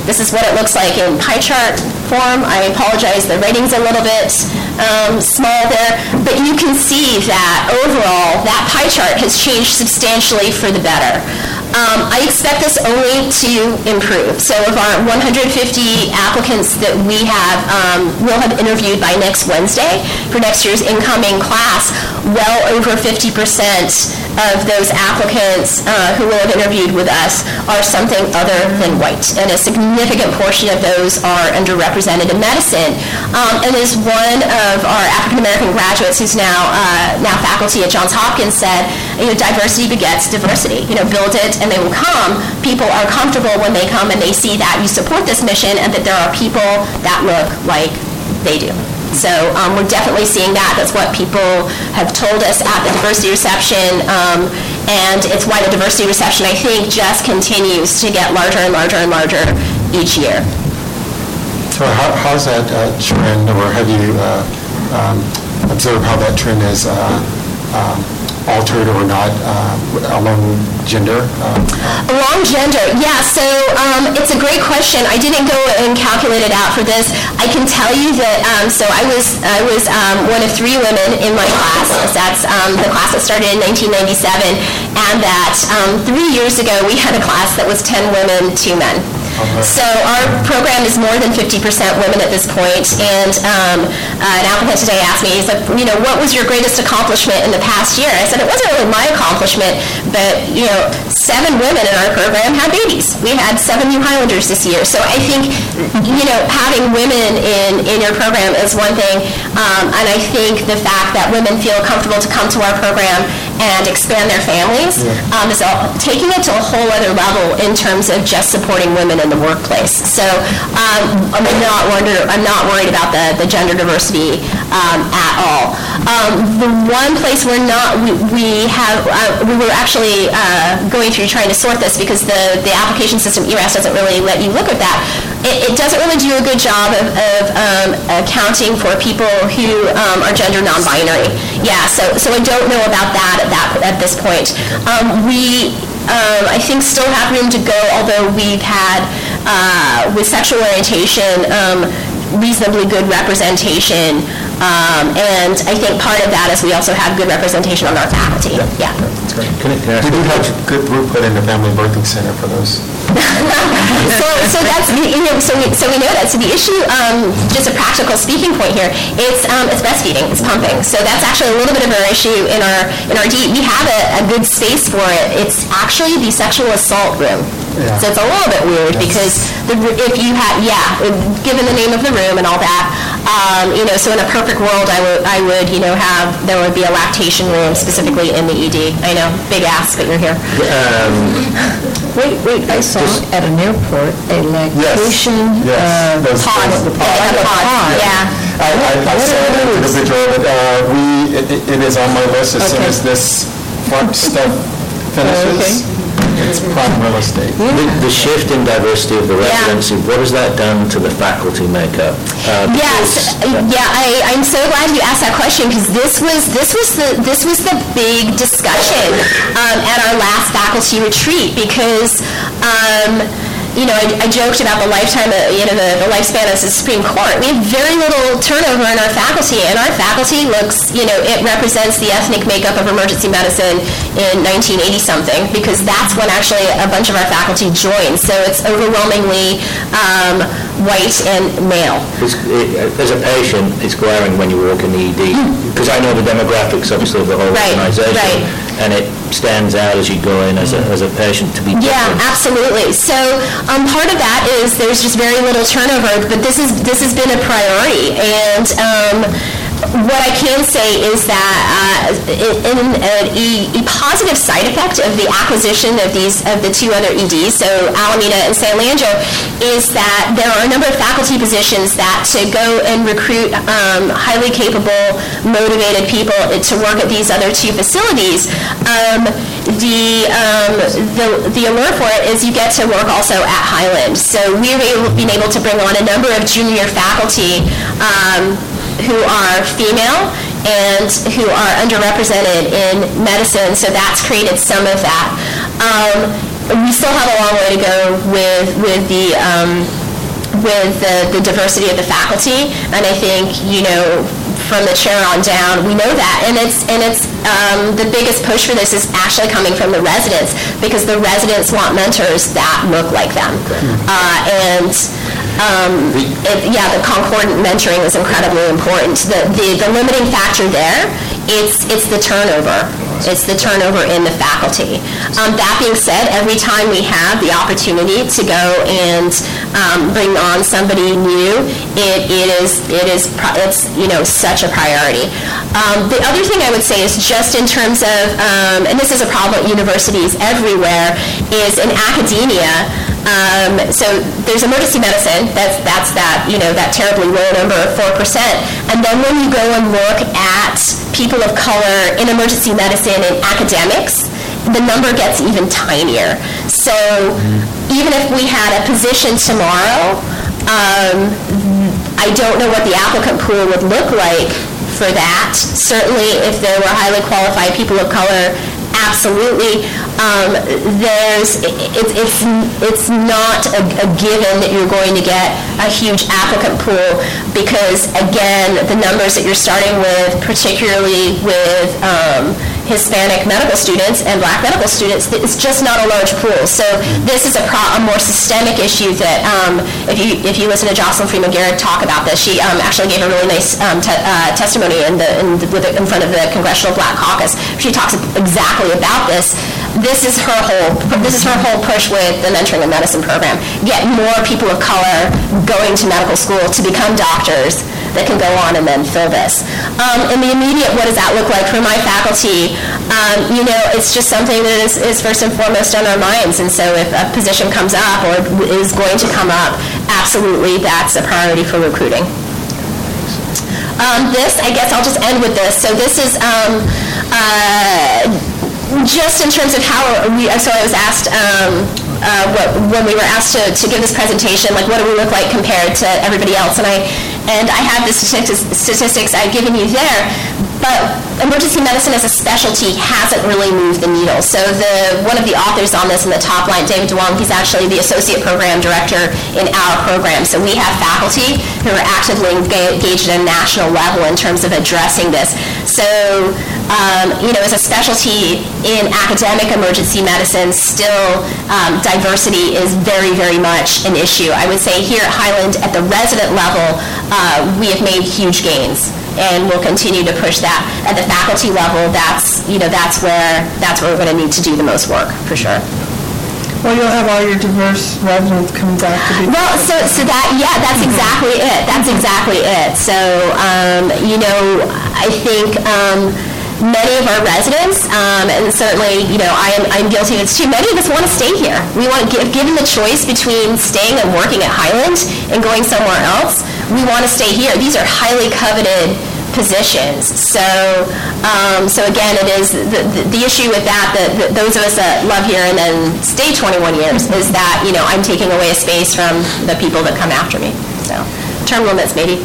This is what it looks like in pie chart form. I apologize, the writing's a little bit um, small there, but you can see that overall, that pie chart has changed substantially for the better. Um, I expect this only to improve. So of our 150 applicants that we have, um, will have interviewed by next Wednesday for next year's incoming class, well over 50% of those applicants uh, who will have interviewed with us are something other than white, and a significant portion of those are underrepresented in medicine. Um, and as one of our African American graduates, who's now uh, now faculty at Johns Hopkins, said, you know, diversity begets diversity. You know, build it and they will come. People are comfortable when they come and they see that you support this mission and that there are people that look like they do. So um, we're definitely seeing that. That's what people have told us at the diversity reception. Um, and it's why the diversity reception, I think, just continues to get larger and larger and larger each year. So how, how's that uh, trend, or have you uh, um, observed how that trend is uh, um, altered or not uh, along gender? Uh, Along gender, yeah, so um, it's a great question. I didn't go and calculate it out for this. I can tell you that, um, so I was, I was um, one of three women in my class. That's um, the class that started in 1997, and that um, three years ago, we had a class that was 10 women, two men. So our program is more than 50% women at this point, and um, uh, an applicant today asked me, he's like, you know, what was your greatest accomplishment in the past year? I said, it wasn't really my accomplishment, but, you know, seven women in our program had babies. We had seven new Highlanders this year. So I think, you know, having women in, in your program is one thing, um, and I think the fact that women feel comfortable to come to our program and expand their families um, is all- taking it to a whole other level in terms of just supporting women in the workplace. So um, I'm not wonder, I'm not worried about the, the gender diversity um, at all. Um, the one place we're not, we, we have, uh, we were actually uh, going through trying to sort this because the, the application system, ERAS, doesn't really let you look at that. It, it doesn't really do a good job of, of um, accounting for people who um, are gender non-binary. Yeah, so, so I don't know about that at that, at this point. Um, we, um, I think still have room to go, although we've had, uh, with sexual orientation, um, reasonably good representation. Um, and I think part of that is we also have good representation on our faculty. Yeah. Can I- can I We do have good throughput in the Family Birthing Center for those. [laughs] so, so that's you know, so we, so we know that. So the issue, um, just a practical speaking point here, it's um, it's breastfeeding, it's pumping. So that's actually a little bit of our issue in our in our D. We have a, a good space for it. It's actually the sexual assault room. Yeah. So it's a little bit weird because the, if you had, yeah, given the name of the room and all that, um, you know, so in a perfect world, I would, I would, you know, have, there would be a lactation room specifically in the ED. I know, big ask, but you're here. Wait, wait, I saw at an airport a lactation Yes, uh, Pod, those- the yeah, they have a pod, pod. yeah. I, I I saw an individual, but uh, we, it- it it is on my list as soon as this front stuff [laughs] finishes. It's prime real estate. The the shift in diversity of the residency, what has that done to the faculty makeup? Uh, Yes, because- uh, yeah, I, I'm so glad you asked that question because this was, this was the, this was the big discussion um, at our last faculty retreat because, um, you know, I, I joked about the lifetime, uh, you know, the, the lifespan of the Supreme Court. We have very little turnover in our faculty, and our faculty looks, you know, it represents the ethnic makeup of emergency medicine in 1980-something because that's when actually a bunch of our faculty joined. So it's overwhelmingly um, white and male. It- As a patient, it's glaring when you walk in the ED, because I know the demographics, obviously, of the whole Right, organization. right. And it stands out as you go in as a, as a patient to be Yeah, absolutely. So um, part of that is there's just very little turnover, but this is this has been a priority, and um, what I can say is that uh, in, in a, a positive side effect of the acquisition of these of the two other EDs, so Alameda and San Leandro, is that there are a number of faculty positions that to go and recruit um, highly capable, motivated people to work at these other two facilities. Um, the, um, the the allure for it is you get to work also at Highland. So we've been able to bring on a number of junior faculty. Who are female and who are underrepresented in medicine, so that's created some of that. Um, we still have a long way to go with with the um, with the, the diversity of the faculty, and I think you know from the chair on down, we know that, and it's and it's um, the biggest push for this is actually coming from the residents because the residents want mentors that look like them, uh, and um, it, yeah, the concordant mentoring is incredibly important. The, the, the limiting factor there, it's, it's the turnover. It's the turnover in the faculty. Um, that being said, every time we have the opportunity to go and um, bring on somebody new, it, it is it is it's you know such a priority. Um, the other thing I would say is just in terms of, um, and this is a problem at universities everywhere, is in academia. Um, so there's emergency medicine. That's that's that you know that terribly low number of four percent. And then when you go and look at people of color in emergency medicine and academics, the number gets even tinier. So even if we had a position tomorrow, um, I don't know what the applicant pool would look like for that. Certainly, if there were highly qualified people of color absolutely. Um, there's it, it's it's not a, a, given that you're going to get a huge applicant pool because again the numbers that you're starting with, particularly with um, Hispanic medical students and black medical students, it's just not a large pool. So this is a, pro- a more systemic issue that um, if you if you listen to Jocelyn Freeman Garrick talk about this, she um, actually gave a really nice um, te- uh, testimony in the, in, the, in front of the Congressional Black Caucus. She talks exactly about this. This is her whole this is her whole push with the mentoring and medicine program. Get more people of color going to medical school to become doctors that can go on and then fill this. Um, in the immediate, what does that look like for my faculty? Um, you know, it's just something that is, is first and foremost on our minds. And so if a position comes up or is going to come up, absolutely that's a priority for recruiting. Um, this, I guess I'll just end with this. So this is um, uh, just in terms of how we, so I was asked um, uh, what, when we were asked to, to give this presentation, like what do we look like compared to everybody else? And I, and I have the statistics, statistics I've given you there, but emergency medicine as a specialty hasn't really moved the needle. So the one of the authors on this in the top line, David Duong, he's actually the associate program director in our program. So we have faculty who are actively engaged at a national level in terms of addressing this. So um, you know, as a specialty in academic emergency medicine, still um, diversity is very, very much an issue. I would say here at Highland, at the resident level, uh, we have made huge gains and we'll continue to push that. At the faculty level, that's, you know, that's where, that's where we're going to need to do the most work, for sure. Well, you'll have all your diverse residents coming back to be. Well, so so that yeah, that's exactly it. That's exactly it. So um, you know, I think. Um, many of our residents, um, and certainly, you know, I am, I'm guilty of this too, many of us want to stay here. We want give, given the choice between staying and working at Highland and going somewhere else, we want to stay here. These are highly coveted positions. So, um, so again, it is the, the, the issue with that, that those of us that love here and then stay 21 years is that, you know, I'm taking away a space from the people that come after me. So, term limits maybe. [laughs]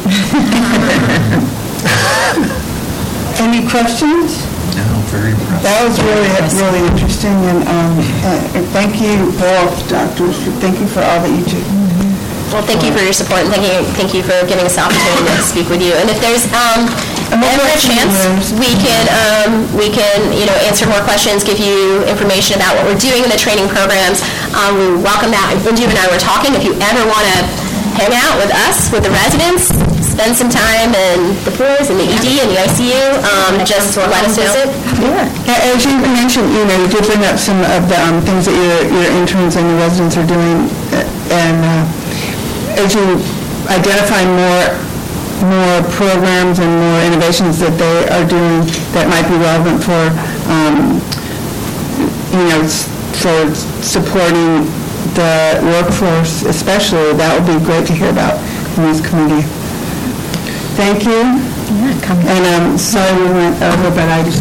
Any questions? No, very impressive. That was really, really interesting, and um, uh, thank you both, doctors. Thank you for all that you do. Well, thank you for your support, and thank you, thank you for giving us the opportunity to speak with you. And if there's um, ever a chance, we can, um, we can, you know, answer more questions, give you information about what we're doing in the training programs. Um, we welcome that. Indu and I were talking. If you ever want to hang out with us, with the residents, spend some time in the floors, in the ED, and the ICU, um, just let us visit. Yeah. As you mentioned, you know, you did bring up some of the um, things that your, your interns and your residents are doing, uh, and uh, as you identify more more programs and more innovations that they are doing that might be relevant for, um, you know, for supporting the workforce especially, that would be great to hear about in this committee. Thank you. yeah, come And um, sorry we went over, but I just,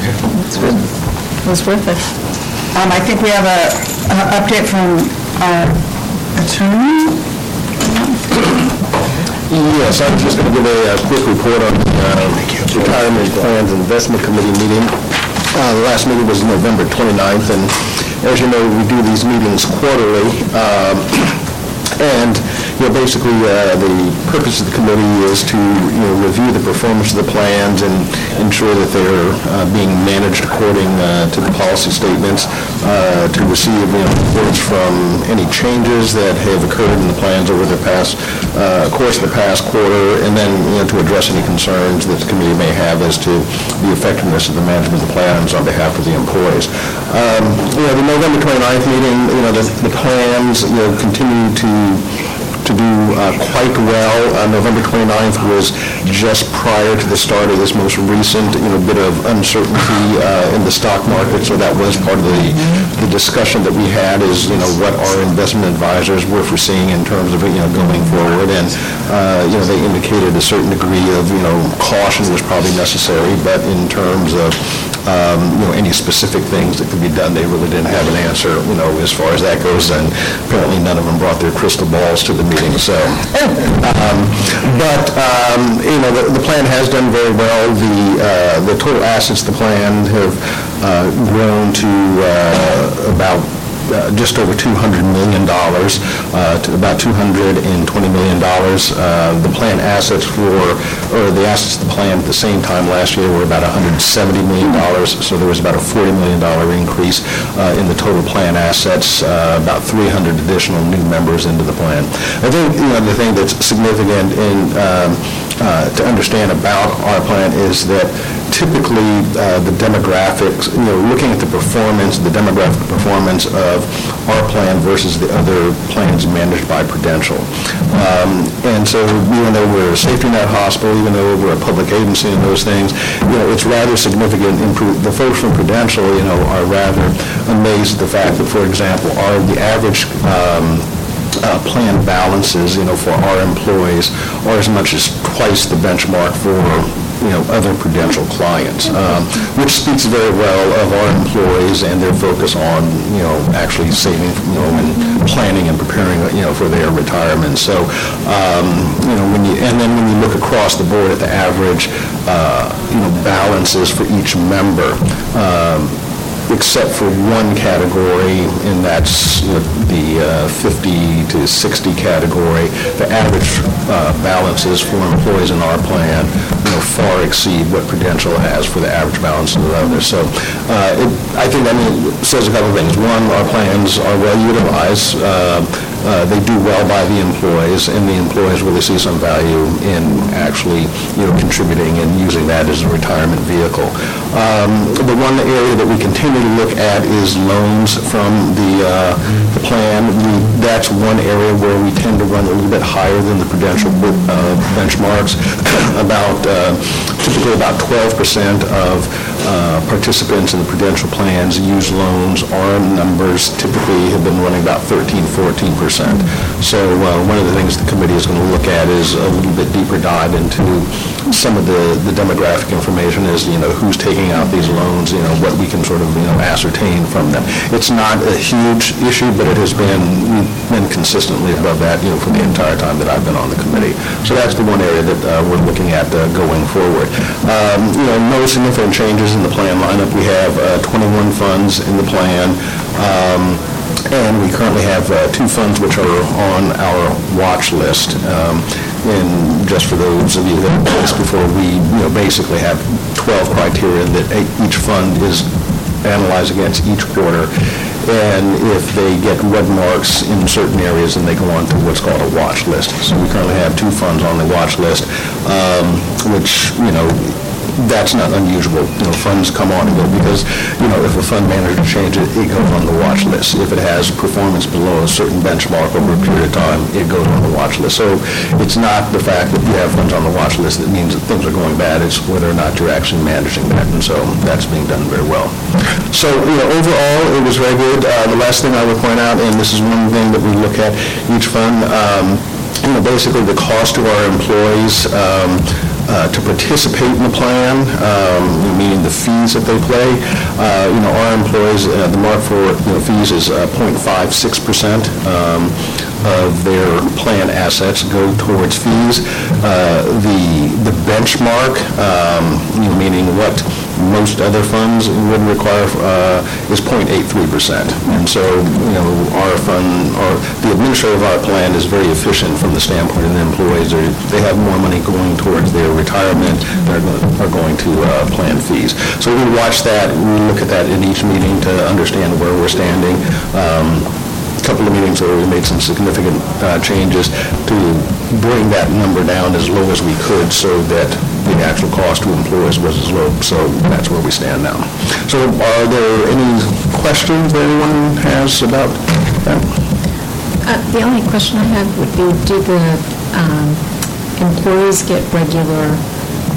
It was worth it. um, I think we have a, a update from our attorney. Yes, I was just going to give a uh, quick report on the uh, Retirement Plans Investment Committee meeting. Uh, The last meeting was November 29th, and as you know, we do these meetings quarterly. Um, [clears throat] And, basically, uh, the purpose of the committee is to, you know, review the performance of the plans and ensure that they're uh, being managed according uh, to the policy statements, uh, to receive, you know, reports from any changes that have occurred in the plans over the past, uh, course of the past quarter, and then, you know, to address any concerns that the committee may have as to the effectiveness of the management of the plans on behalf of the employees. Um, You know, the November 29th meeting, you know, the the plans, you know, continue to to do uh, quite well. Uh, November 29th was just prior to the start of this most recent, you know, bit of uncertainty uh, in the stock market, so that was part of the, the discussion that we had is, you know, what our investment advisors were foreseeing in terms of, you know, going forward, and, uh, you know, they indicated a certain degree of, you know, caution was probably necessary, but in terms of, um, you know, any specific things that could be done, they really didn't have an answer, you know, as far as that goes, and apparently none of them brought their crystal balls to the meeting, so. um, But, um, you know, the the plan has done very well. The uh, the total assets the plan have uh, grown to uh, about uh, just over $200 million, uh, to about $220 million. Uh, The plan assets for, or the assets of the plan at the same time last year were about $170 million, so there was about a $40 million increase uh, in the total plan assets, uh, about 300 additional new members into the plan. I think, you know, the thing that's significant in, um, uh, to understand about our plan is that typically uh, the demographics, you know, looking at the performance, the demographic performance of our plan versus the other plans managed by Prudential. Um, And so even though we're a safety net hospital, even though we're a public agency and those things, you know, it's rather significant. Impro- The folks from Prudential, you know, are rather amazed at the fact that, for example, our, the average um, uh, plan balances, you know, for our employees are as much as twice the benchmark for, you know, other Prudential clients, um, which speaks very well of our employees and their focus on, you know, actually saving, you know, and planning and preparing, you know, for their retirement. So, um, you know, when you, and then when you look across the board at the average, uh, you know, balances for each member, um, except for one category, and that's the uh, 50 to 60 category. The average uh, balances for employees in our plan, you know, far exceed what Prudential has for the average balances of the others. So uh, it- I think, I mean, says a couple of things. One, our plans are well utilized. Uh, They do well by the employees, and the employees really see some value in actually, you know, contributing and using that as a retirement vehicle. Um, The one area that we continue to look at is loans from the uh, the plan. We- That's one area where we tend to run a little bit higher than the prudential uh, benchmarks. [coughs] About, uh, typically about 12% of uh, participants in the prudential plans use loans. Our numbers typically have been running about 13, 14%. So uh, one of the things the committee is going to look at is a little bit deeper dive into some of the the demographic information is, you know, who's taking out these loans, you know, what we can sort of, you know, ascertain from them. It's not a huge issue, but it has been, been consistently above that, you know, for the entire time that I've been on the committee. So that's the one area that uh, we're looking at uh, going forward. Um, You know, no significant changes in the plan lineup. We have uh, 21 funds in the plan. Um, and we currently have uh, two funds which are on our watch list. Um, And just for those of you that have before, we, you know, basically have 12 criteria that each fund is analyzed against each quarter. And if they get red marks in certain areas, then they go on to what's called a watch list. So we currently have two funds on the watch list, um, which, you know, that's not unusual. You know, funds come on and go because, you know, if a fund manager changes, it goes on the watch list. If it has performance below a certain benchmark over a period of time, it goes on the watch list. So it's not the fact that you have funds on the watch list that means that things are going bad, it's whether or not you're actually managing that, and so that's being done very well. So, you know, overall, it was very good. Uh, The last thing I would point out, and this is one thing that we look at each fund, um, you know, basically the cost to our employees um, uh, to participate in the plan, um, meaning the fees that they pay. Uh, You know, our employees, uh, the mark for, you know, fees is uh, .56% um, of their plan assets go towards fees. Uh, The the benchmark, um, meaning what most other funds would require uh, is .83%. And so, you know, our fund, or the administrator of our plan is very efficient from the standpoint of the employees. They're- They have more money going towards their retirement than are are going to uh, plan fees. So we watch that, we look at that in each meeting to understand where we're standing. Um, couple of meetings where we made some significant uh, changes to bring that number down as low as we could so that the actual cost to employees was as low. So that's where we stand now. So are there any questions that anyone has about that? Uh, The only question I have would be, do the um, employees get regular,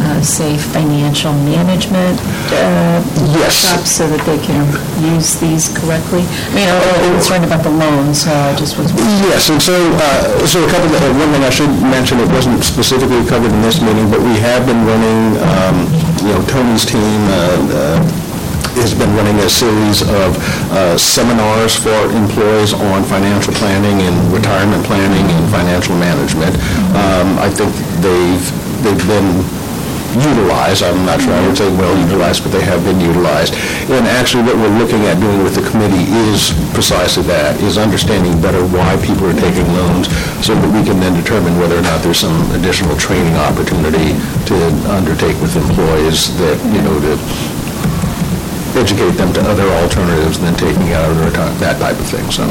uh, say, financial management uh, Yes. workshops so that they can use these correctly? I mean, I'm concerned about the loans, so I just was... Yes, and so, uh, so a couple of, uh, one thing I should mention, it wasn't specifically covered in this meeting, but we have been running, um, you know, Tony's team uh, uh, has been running a series of uh, seminars for employees on financial planning and retirement planning and financial management. Um, I think they've, they've been utilized, I'm not sure I would say well utilized, but they have been utilized. And actually, what we're looking at doing with the committee is precisely that, is understanding better why people are taking loans, so that we can then determine whether or not there's some additional training opportunity to undertake with employees that, you know, to educate them to other alternatives than taking out time, that type of thing, so.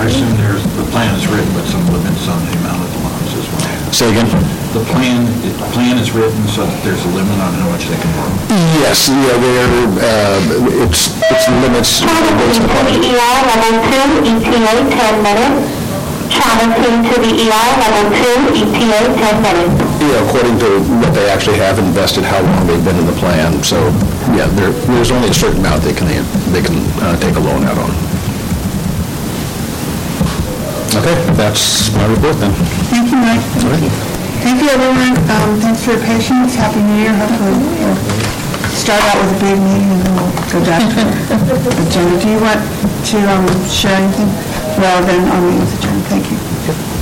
I assume there's, the plan is written with some limits on the amount of the loans as well. Say again? The plan, the plan is written so that there's a limit on how much they can borrow. Yes, yeah, there, uh, it's, it's limits based upon... to the ER level two, ETA 10 minutes. Travel team to the ER level two, ETA 10 minutes. Yeah, according to what they actually have invested, how long they've been in the plan. So, yeah, there, there's only a certain amount they can, they can uh, take a loan out on. Okay, that's my report then. Thank you, Mike. Thank you, everyone. Um, Thanks for your patience. Happy New Year. Hopefully, we'll start out with a big meeting and then we'll go back to our agenda. Do you want to um, share anything? Well, then, I'll on the adjourned. Thank you.